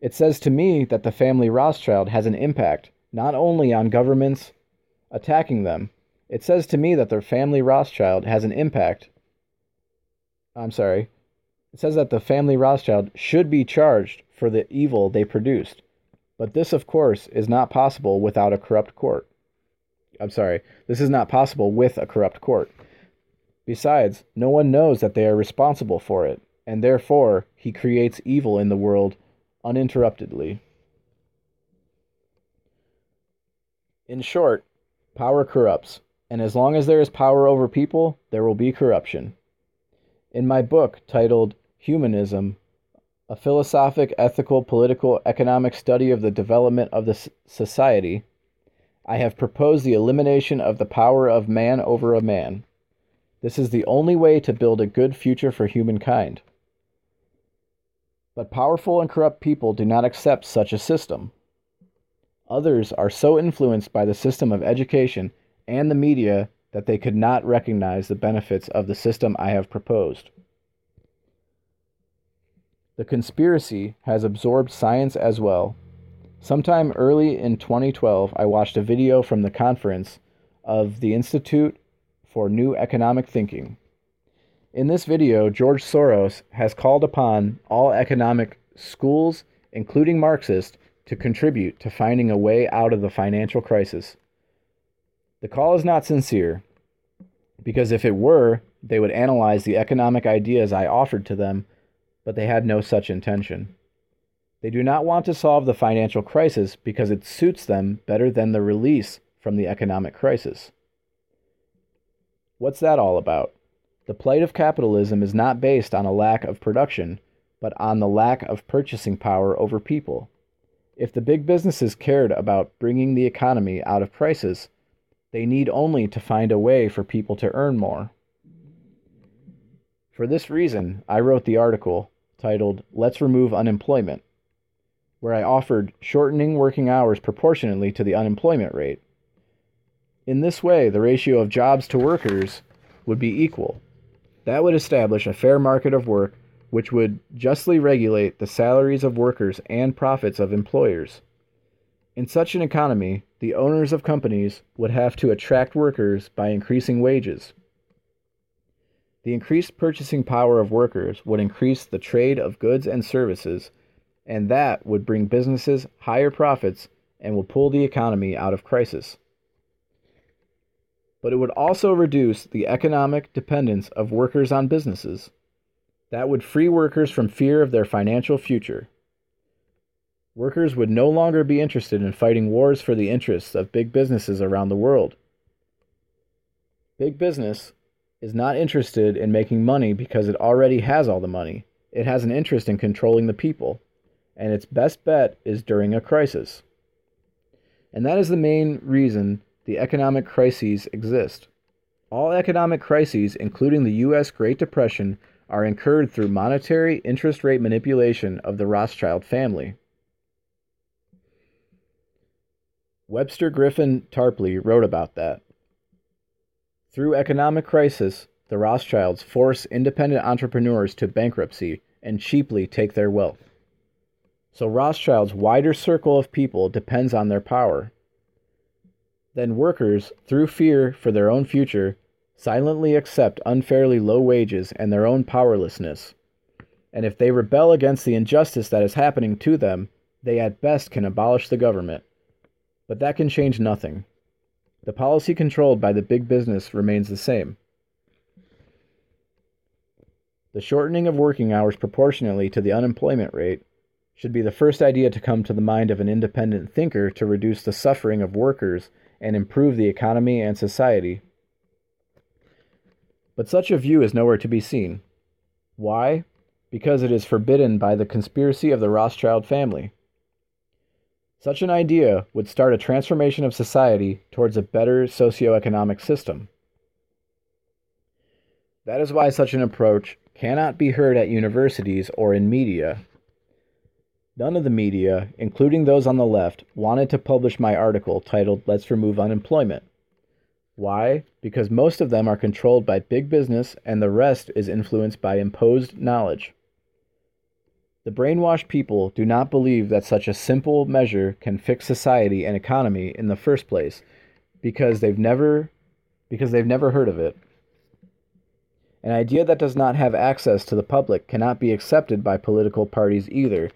It says to me that the family Rothschild has an impact not only on governments attacking them, it says to me that their family Rothschild has an impact. I'm sorry. It says that the family Rothschild should be charged for the evil they produced. But this, of course, is not possible without a corrupt court. I'm sorry. This is not possible with a corrupt court. Besides, no one knows that they are responsible for it, and therefore he creates evil in the world uninterruptedly. In short, power corrupts, and as long as there is power over people, there will be corruption. In my book titled Humanism, a philosophic, ethical, political, economic study of the development of the society, I have proposed the elimination of the power of man over a man. This is the only way to build a good future for humankind. But powerful and corrupt people do not accept such a system. Others are so influenced by the system of education and the media that they could not recognize the benefits of the system I have proposed. The conspiracy has absorbed science as well. Sometime early in 2012, I watched a video from the conference of the Institute for New Economic Thinking. In this video, George Soros has called upon all economic schools, including Marxist, to contribute to finding a way out of the financial crisis. The call is not sincere, because if it were, they would analyze the economic ideas I offered to them, but they had no such intention. They do not want to solve the financial crisis because it suits them better than the release from the economic crisis. What's that all about? The plight of capitalism is not based on a lack of production, but on the lack of purchasing power over people. If the big businesses cared about bringing the economy out of crisis, they need only to find a way for people to earn more. For this reason, I wrote the article titled Let's Remove Unemployment, where I offered shortening working hours proportionately to the unemployment rate. In this way, the ratio of jobs to workers would be equal. That would establish a fair market of work which would justly regulate the salaries of workers and profits of employers. In such an economy, the owners of companies would have to attract workers by increasing wages. The increased purchasing power of workers would increase the trade of goods and services, and that would bring businesses higher profits and will pull the economy out of crisis. But it would also reduce the economic dependence of workers on businesses. That would free workers from fear of their financial future. Workers would no longer be interested in fighting wars for the interests of big businesses around the world. Big business is not interested in making money because it already has all the money. It has an interest in controlling the people, and its best bet is during a crisis. And that is the main reason the economic crises exist. All economic crises, including the U.S. Great Depression, are incurred through monetary interest rate manipulation of the Rothschild family. Webster Griffin Tarpley wrote about that. Through economic crisis, the Rothschilds force independent entrepreneurs to bankruptcy and cheaply take their wealth. So Rothschild's wider circle of people depends on their power. Then workers, through fear for their own future, silently accept unfairly low wages and their own powerlessness. And if they rebel against the injustice that is happening to them, they at best can abolish the government. But that can change nothing. The policy controlled by the big business remains the same. The shortening of working hours proportionally to the unemployment rate should be the first idea to come to the mind of an independent thinker to reduce the suffering of workers and improve the economy and society. But such a view is nowhere to be seen. Why? Because it is forbidden by the conspiracy of the Rothschild family. Such an idea would start a transformation of society towards a better socio-economic system. That is why such an approach cannot be heard at universities or in media. None of the media, including those on the left, wanted to publish my article titled Let's Remove Unemployment. Why? Because most of them are controlled by big business and the rest is influenced by imposed knowledge. The brainwashed people do not believe that such a simple measure can fix society and economy in the first place because they've never because they've never heard of it. An idea that does not have access to the public cannot be accepted by political parties either,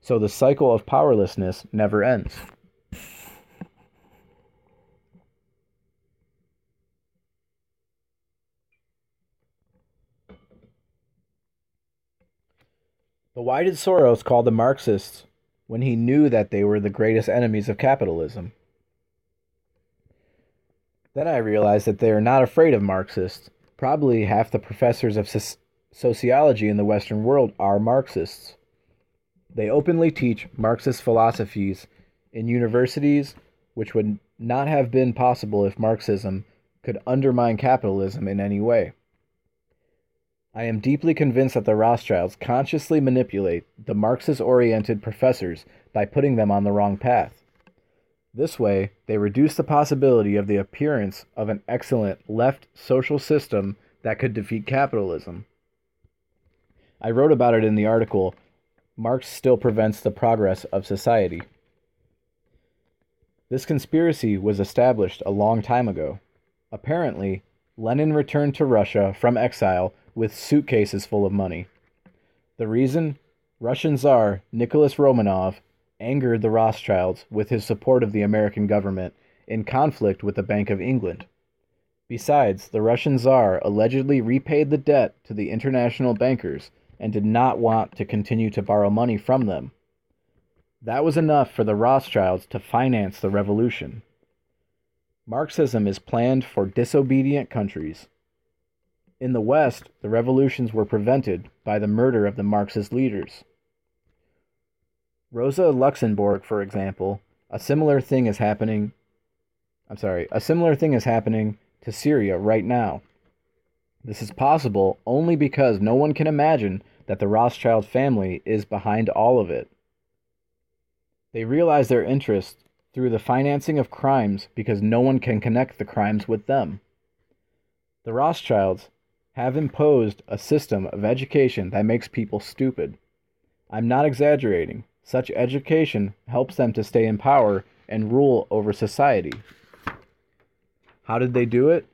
so the cycle of powerlessness never ends. But why did Soros call the Marxists when he knew that they were the greatest enemies of capitalism? Then I realized that they are not afraid of Marxists. Probably half the professors of sociology in the Western world are Marxists. They openly teach Marxist philosophies in universities, which would not have been possible if Marxism could undermine capitalism in any way. I am deeply convinced that the Rothschilds consciously manipulate the Marxist oriented professors by putting them on the wrong path. This way, they reduce the possibility of the appearance of an excellent left social system that could defeat capitalism. I wrote about it in the article Marx Still Prevents the Progress of Society. This conspiracy was established a long time ago. Apparently, Lenin returned to Russia from exile with suitcases full of money. The reason? Russian Tsar Nicholas Romanov angered the Rothschilds with his support of the American government in conflict with the Bank of England. Besides, the Russian Tsar allegedly repaid the debt to the international bankers and did not want to continue to borrow money from them. That was enough for the Rothschilds to finance the revolution. Marxism is planned for disobedient countries. In the West, the revolutions were prevented by the murder of the Marxist leaders. Rosa Luxemburg, for example, a similar thing is happening. I'm sorry, a similar thing is happening to Syria right now. This is possible only because no one can imagine that the Rothschild family is behind all of it. They realize their interest through the financing of crimes because no one can connect the crimes with them. The Rothschilds have imposed a system of education that makes people stupid. I'm not exaggerating. Such education helps them to stay in power and rule over society. How did they do it?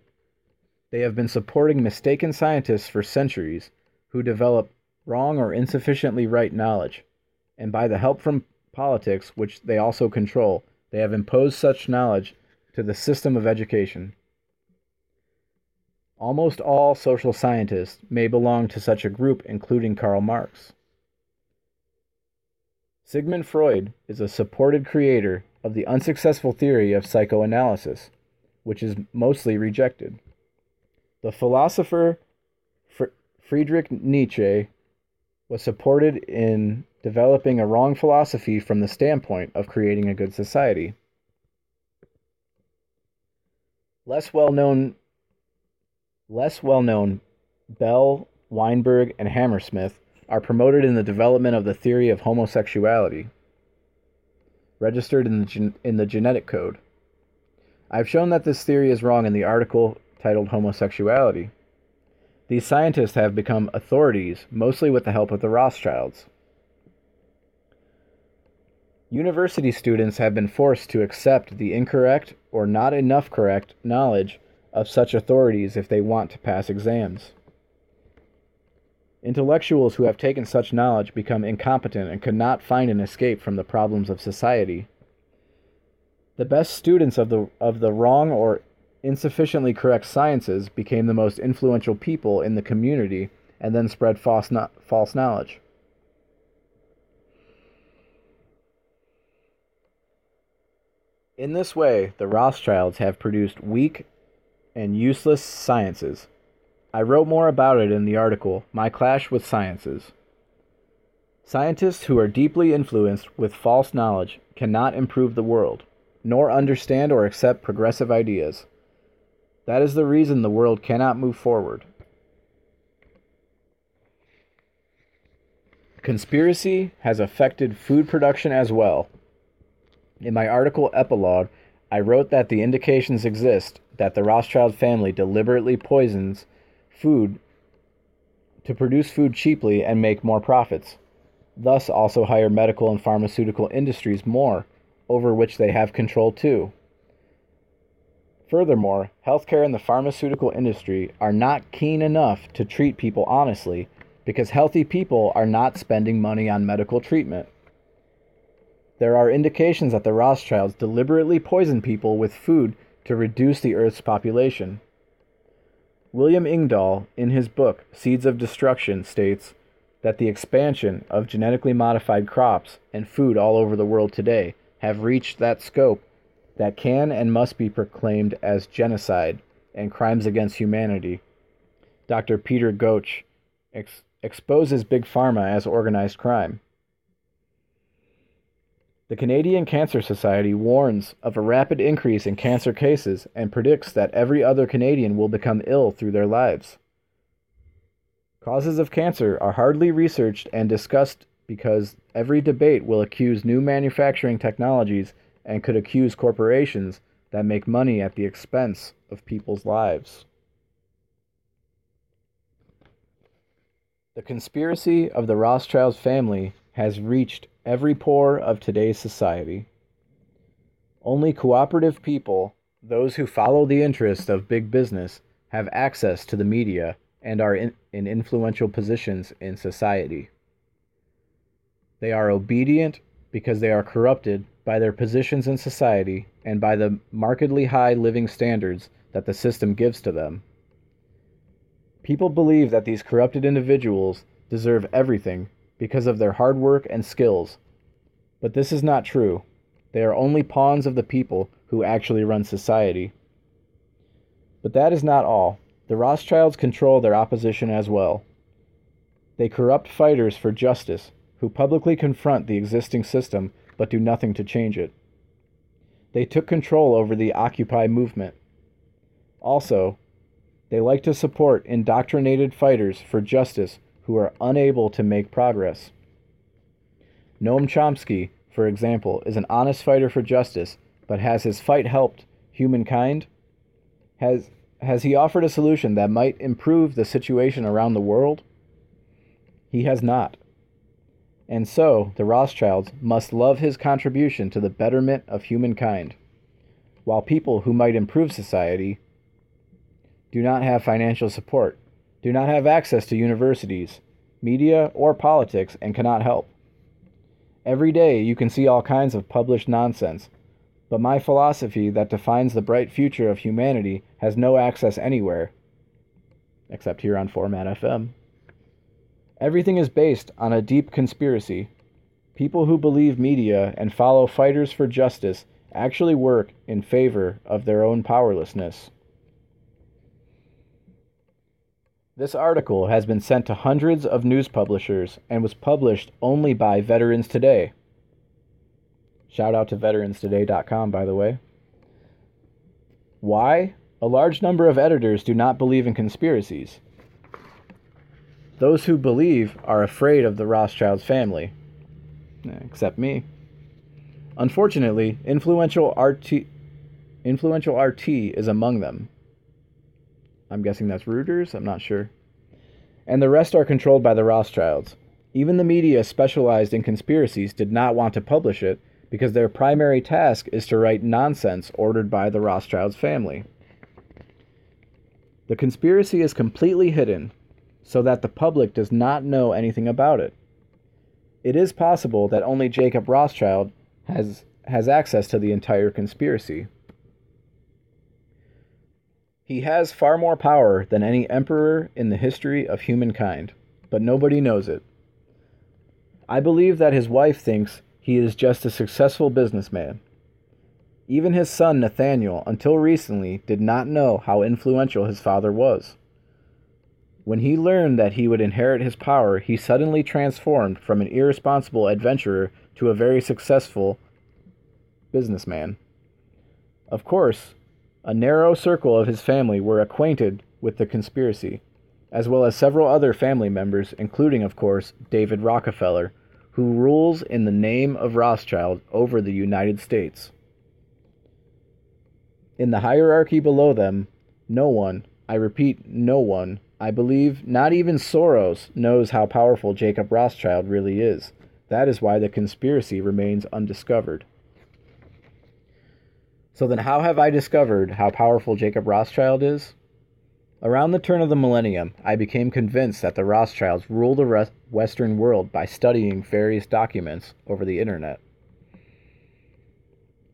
They have been supporting mistaken scientists for centuries who develop wrong or insufficiently right knowledge. and by the help from politics, which they also control, they have imposed such knowledge to the system of education. Almost all social scientists may belong to such a group, including Karl Marx. Sigmund Freud is a supported creator of the unsuccessful theory of psychoanalysis, which is mostly rejected. The philosopher Friedrich Nietzsche was supported in developing a wrong philosophy from the standpoint of creating a good society. Less well known less well known Bell, Weinberg, and Hammersmith are promoted in the development of the theory of homosexuality, registered in the, gen- in the genetic code. I've shown that this theory is wrong in the article titled Homosexuality. These scientists have become authorities, mostly with the help of the Rothschilds. University students have been forced to accept the incorrect or not enough correct knowledge of such authorities if they want to pass exams. Intellectuals who have taken such knowledge become incompetent and cannot find an escape from the problems of society. The best students of the, of the wrong or insufficiently correct sciences became the most influential people in the community and then spread false, no- false knowledge. In this way, the Rothschilds have produced weak and useless sciences. I wrote more about it in the article, My Clash with Sciences. Scientists who are deeply influenced with false knowledge cannot improve the world, nor understand or accept progressive ideas. That is the reason the world cannot move forward. Conspiracy has affected food production as well. In my article Epilogue, I wrote that the indications exist that the Rothschild family deliberately poisons food to produce food cheaply and make more profits, thus, also hire medical and pharmaceutical industries more, over which they have control too. Furthermore, healthcare and the pharmaceutical industry are not keen enough to treat people honestly because healthy people are not spending money on medical treatment. There are indications that the Rothschilds deliberately poison people with food to reduce the Earth's population. William Engdahl, in his book Seeds of Destruction, states that the expansion of genetically modified crops and food all over the world today have reached that scope that can and must be proclaimed as genocide and crimes against humanity. Dr. Peter Ghosh ex- exposes Big Pharma as organized crime. The Canadian Cancer Society warns of a rapid increase in cancer cases and predicts that every other Canadian will become ill through their lives. Causes of cancer are hardly researched and discussed because every debate will accuse new manufacturing technologies and could accuse corporations that make money at the expense of people's lives. The conspiracy of the Rothschild family has reached every pore of today's society. Only cooperative people, those who follow the interests of big business, have access to the media and are in, in influential positions in society. They are obedient because they are corrupted by their positions in society and by the markedly high living standards that the system gives to them. People believe that these corrupted individuals deserve everything because of their hard work and skills. But this is not true. They are only pawns of the people who actually run society. But that is not all. The Rothschilds control their opposition as well. They corrupt fighters for justice who publicly confront the existing system but do nothing to change it. They took control over the Occupy movement. Also, they like to support indoctrinated fighters for justice who are unable to make progress. Noam Chomsky, for example, is an honest fighter for justice, but has his fight helped humankind? Has, has he offered a solution that might improve the situation around the world? He has not. And so, the Rothschilds must love his contribution to the betterment of humankind, while people who might improve society do not have financial support, do not have access to universities, media, or politics, and cannot help. Every day you can see all kinds of published nonsense, but my philosophy that defines the bright future of humanity has no access anywhere, except here on Format FM. Everything is based on a deep conspiracy. People who believe media and follow fighters for justice actually work in favor of their own powerlessness. This article has been sent to hundreds of news publishers and was published only by Veterans Today. Shout out to veteranstoday.com, by the way. Why? A large number of editors do not believe in conspiracies. Those who believe are afraid of the Rothschilds family, except me. Unfortunately, influential RT, influential RT is among them. I'm guessing that's Reuters, I'm not sure. And the rest are controlled by the Rothschilds. Even the media specialized in conspiracies did not want to publish it because their primary task is to write nonsense ordered by the Rothschilds family. The conspiracy is completely hidden so that the public does not know anything about it. It is possible that only Jacob Rothschild has, has access to the entire conspiracy. He has far more power than any emperor in the history of humankind, but nobody knows it. I believe that his wife thinks he is just a successful businessman. Even his son Nathaniel, until recently, did not know how influential his father was. When he learned that he would inherit his power, he suddenly transformed from an irresponsible adventurer to a very successful businessman. Of course, a narrow circle of his family were acquainted with the conspiracy, as well as several other family members, including, of course, David Rockefeller, who rules in the name of Rothschild over the United States. In the hierarchy below them, no one, I repeat, no one, I believe not even Soros knows how powerful Jacob Rothschild really is. That is why the conspiracy remains undiscovered. So then, how have I discovered how powerful Jacob Rothschild is? Around the turn of the millennium, I became convinced that the Rothschilds rule the Western world by studying various documents over the internet.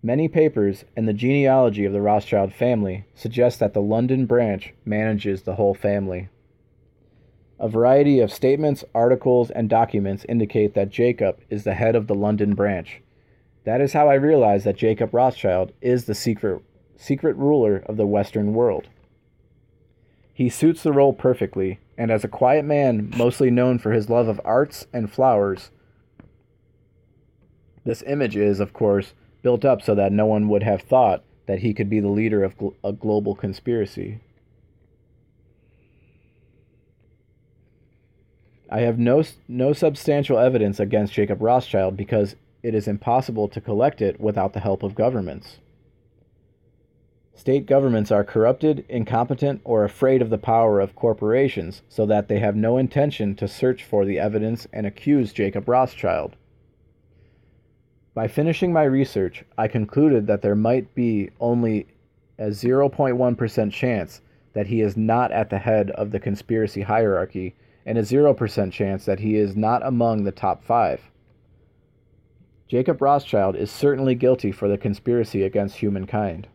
Many papers and the genealogy of the Rothschild family suggest that the London branch manages the whole family. A variety of statements, articles, and documents indicate that Jacob is the head of the London branch. That is how I realized that Jacob Rothschild is the secret, secret ruler of the Western world. He suits the role perfectly, and as a quiet man, mostly known for his love of arts and flowers, this image is, of course, built up so that no one would have thought that he could be the leader of a global conspiracy. I have no, no substantial evidence against Jacob Rothschild because it is impossible to collect it without the help of governments. State governments are corrupted, incompetent, or afraid of the power of corporations so that they have no intention to search for the evidence and accuse Jacob Rothschild. By finishing my research, I concluded that there might be only a 0.1% chance that he is not at the head of the conspiracy hierarchy and a 0% chance that he is not among the top five. Jacob Rothschild is certainly guilty for the conspiracy against humankind.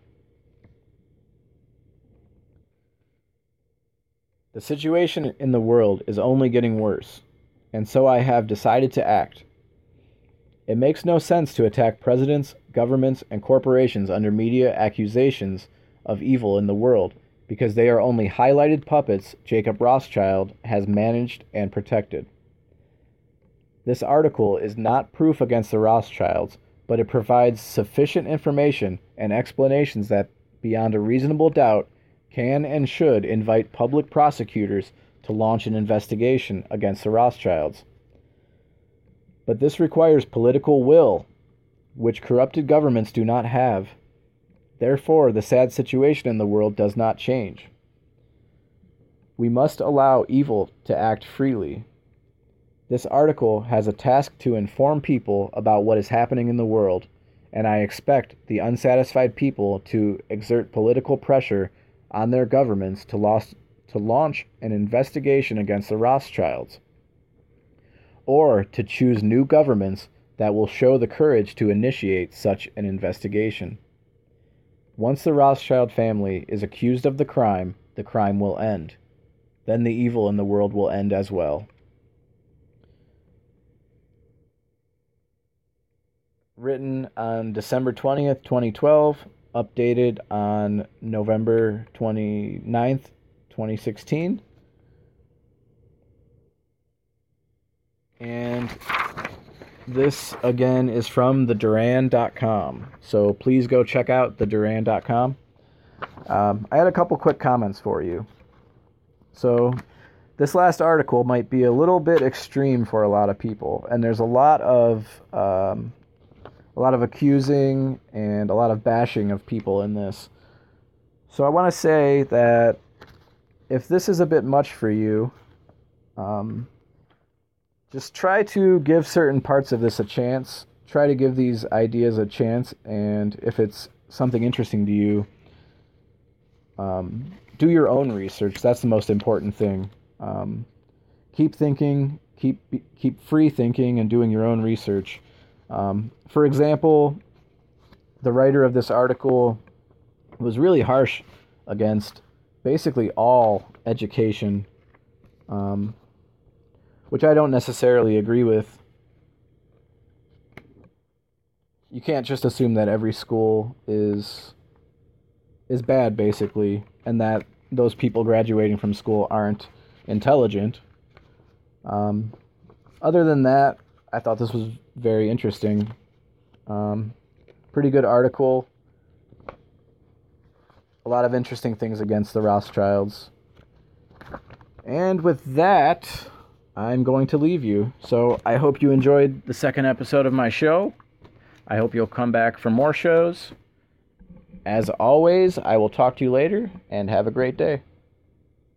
The situation in the world is only getting worse, and so I have decided to act. It makes no sense to attack presidents, governments, and corporations under media accusations of evil in the world because they are only highlighted puppets Jacob Rothschild has managed and protected. This article is not proof against the Rothschilds, but it provides sufficient information and explanations that, beyond a reasonable doubt, can and should invite public prosecutors to launch an investigation against the Rothschilds. But this requires political will, which corrupted governments do not have. Therefore, the sad situation in the world does not change. We must allow evil to act freely. This article has a task to inform people about what is happening in the world, and I expect the unsatisfied people to exert political pressure on their governments to, lost, to launch an investigation against the Rothschilds, or to choose new governments that will show the courage to initiate such an investigation. Once the Rothschild family is accused of the crime, the crime will end. Then the evil in the world will end as well. Written on December 20th, 2012, updated on November 29th, 2016. And this again is from theduran.com. So please go check out theduran.com. Um, I had a couple quick comments for you. So this last article might be a little bit extreme for a lot of people, and there's a lot of um, a lot of accusing and a lot of bashing of people in this. So I want to say that if this is a bit much for you, um, just try to give certain parts of this a chance. Try to give these ideas a chance, and if it's something interesting to you, um, do your own research. That's the most important thing. Um, keep thinking, keep keep free thinking, and doing your own research. Um, for example, the writer of this article was really harsh against basically all education. Um, which I don't necessarily agree with. You can't just assume that every school is is bad basically and that those people graduating from school aren't intelligent. Um, other than that, I thought this was very interesting. Um, pretty good article. A lot of interesting things against the Rothschilds. And with that, I'm going to leave you. So I hope you enjoyed the second episode of my show. I hope you'll come back for more shows. As always, I will talk to you later and have a great day.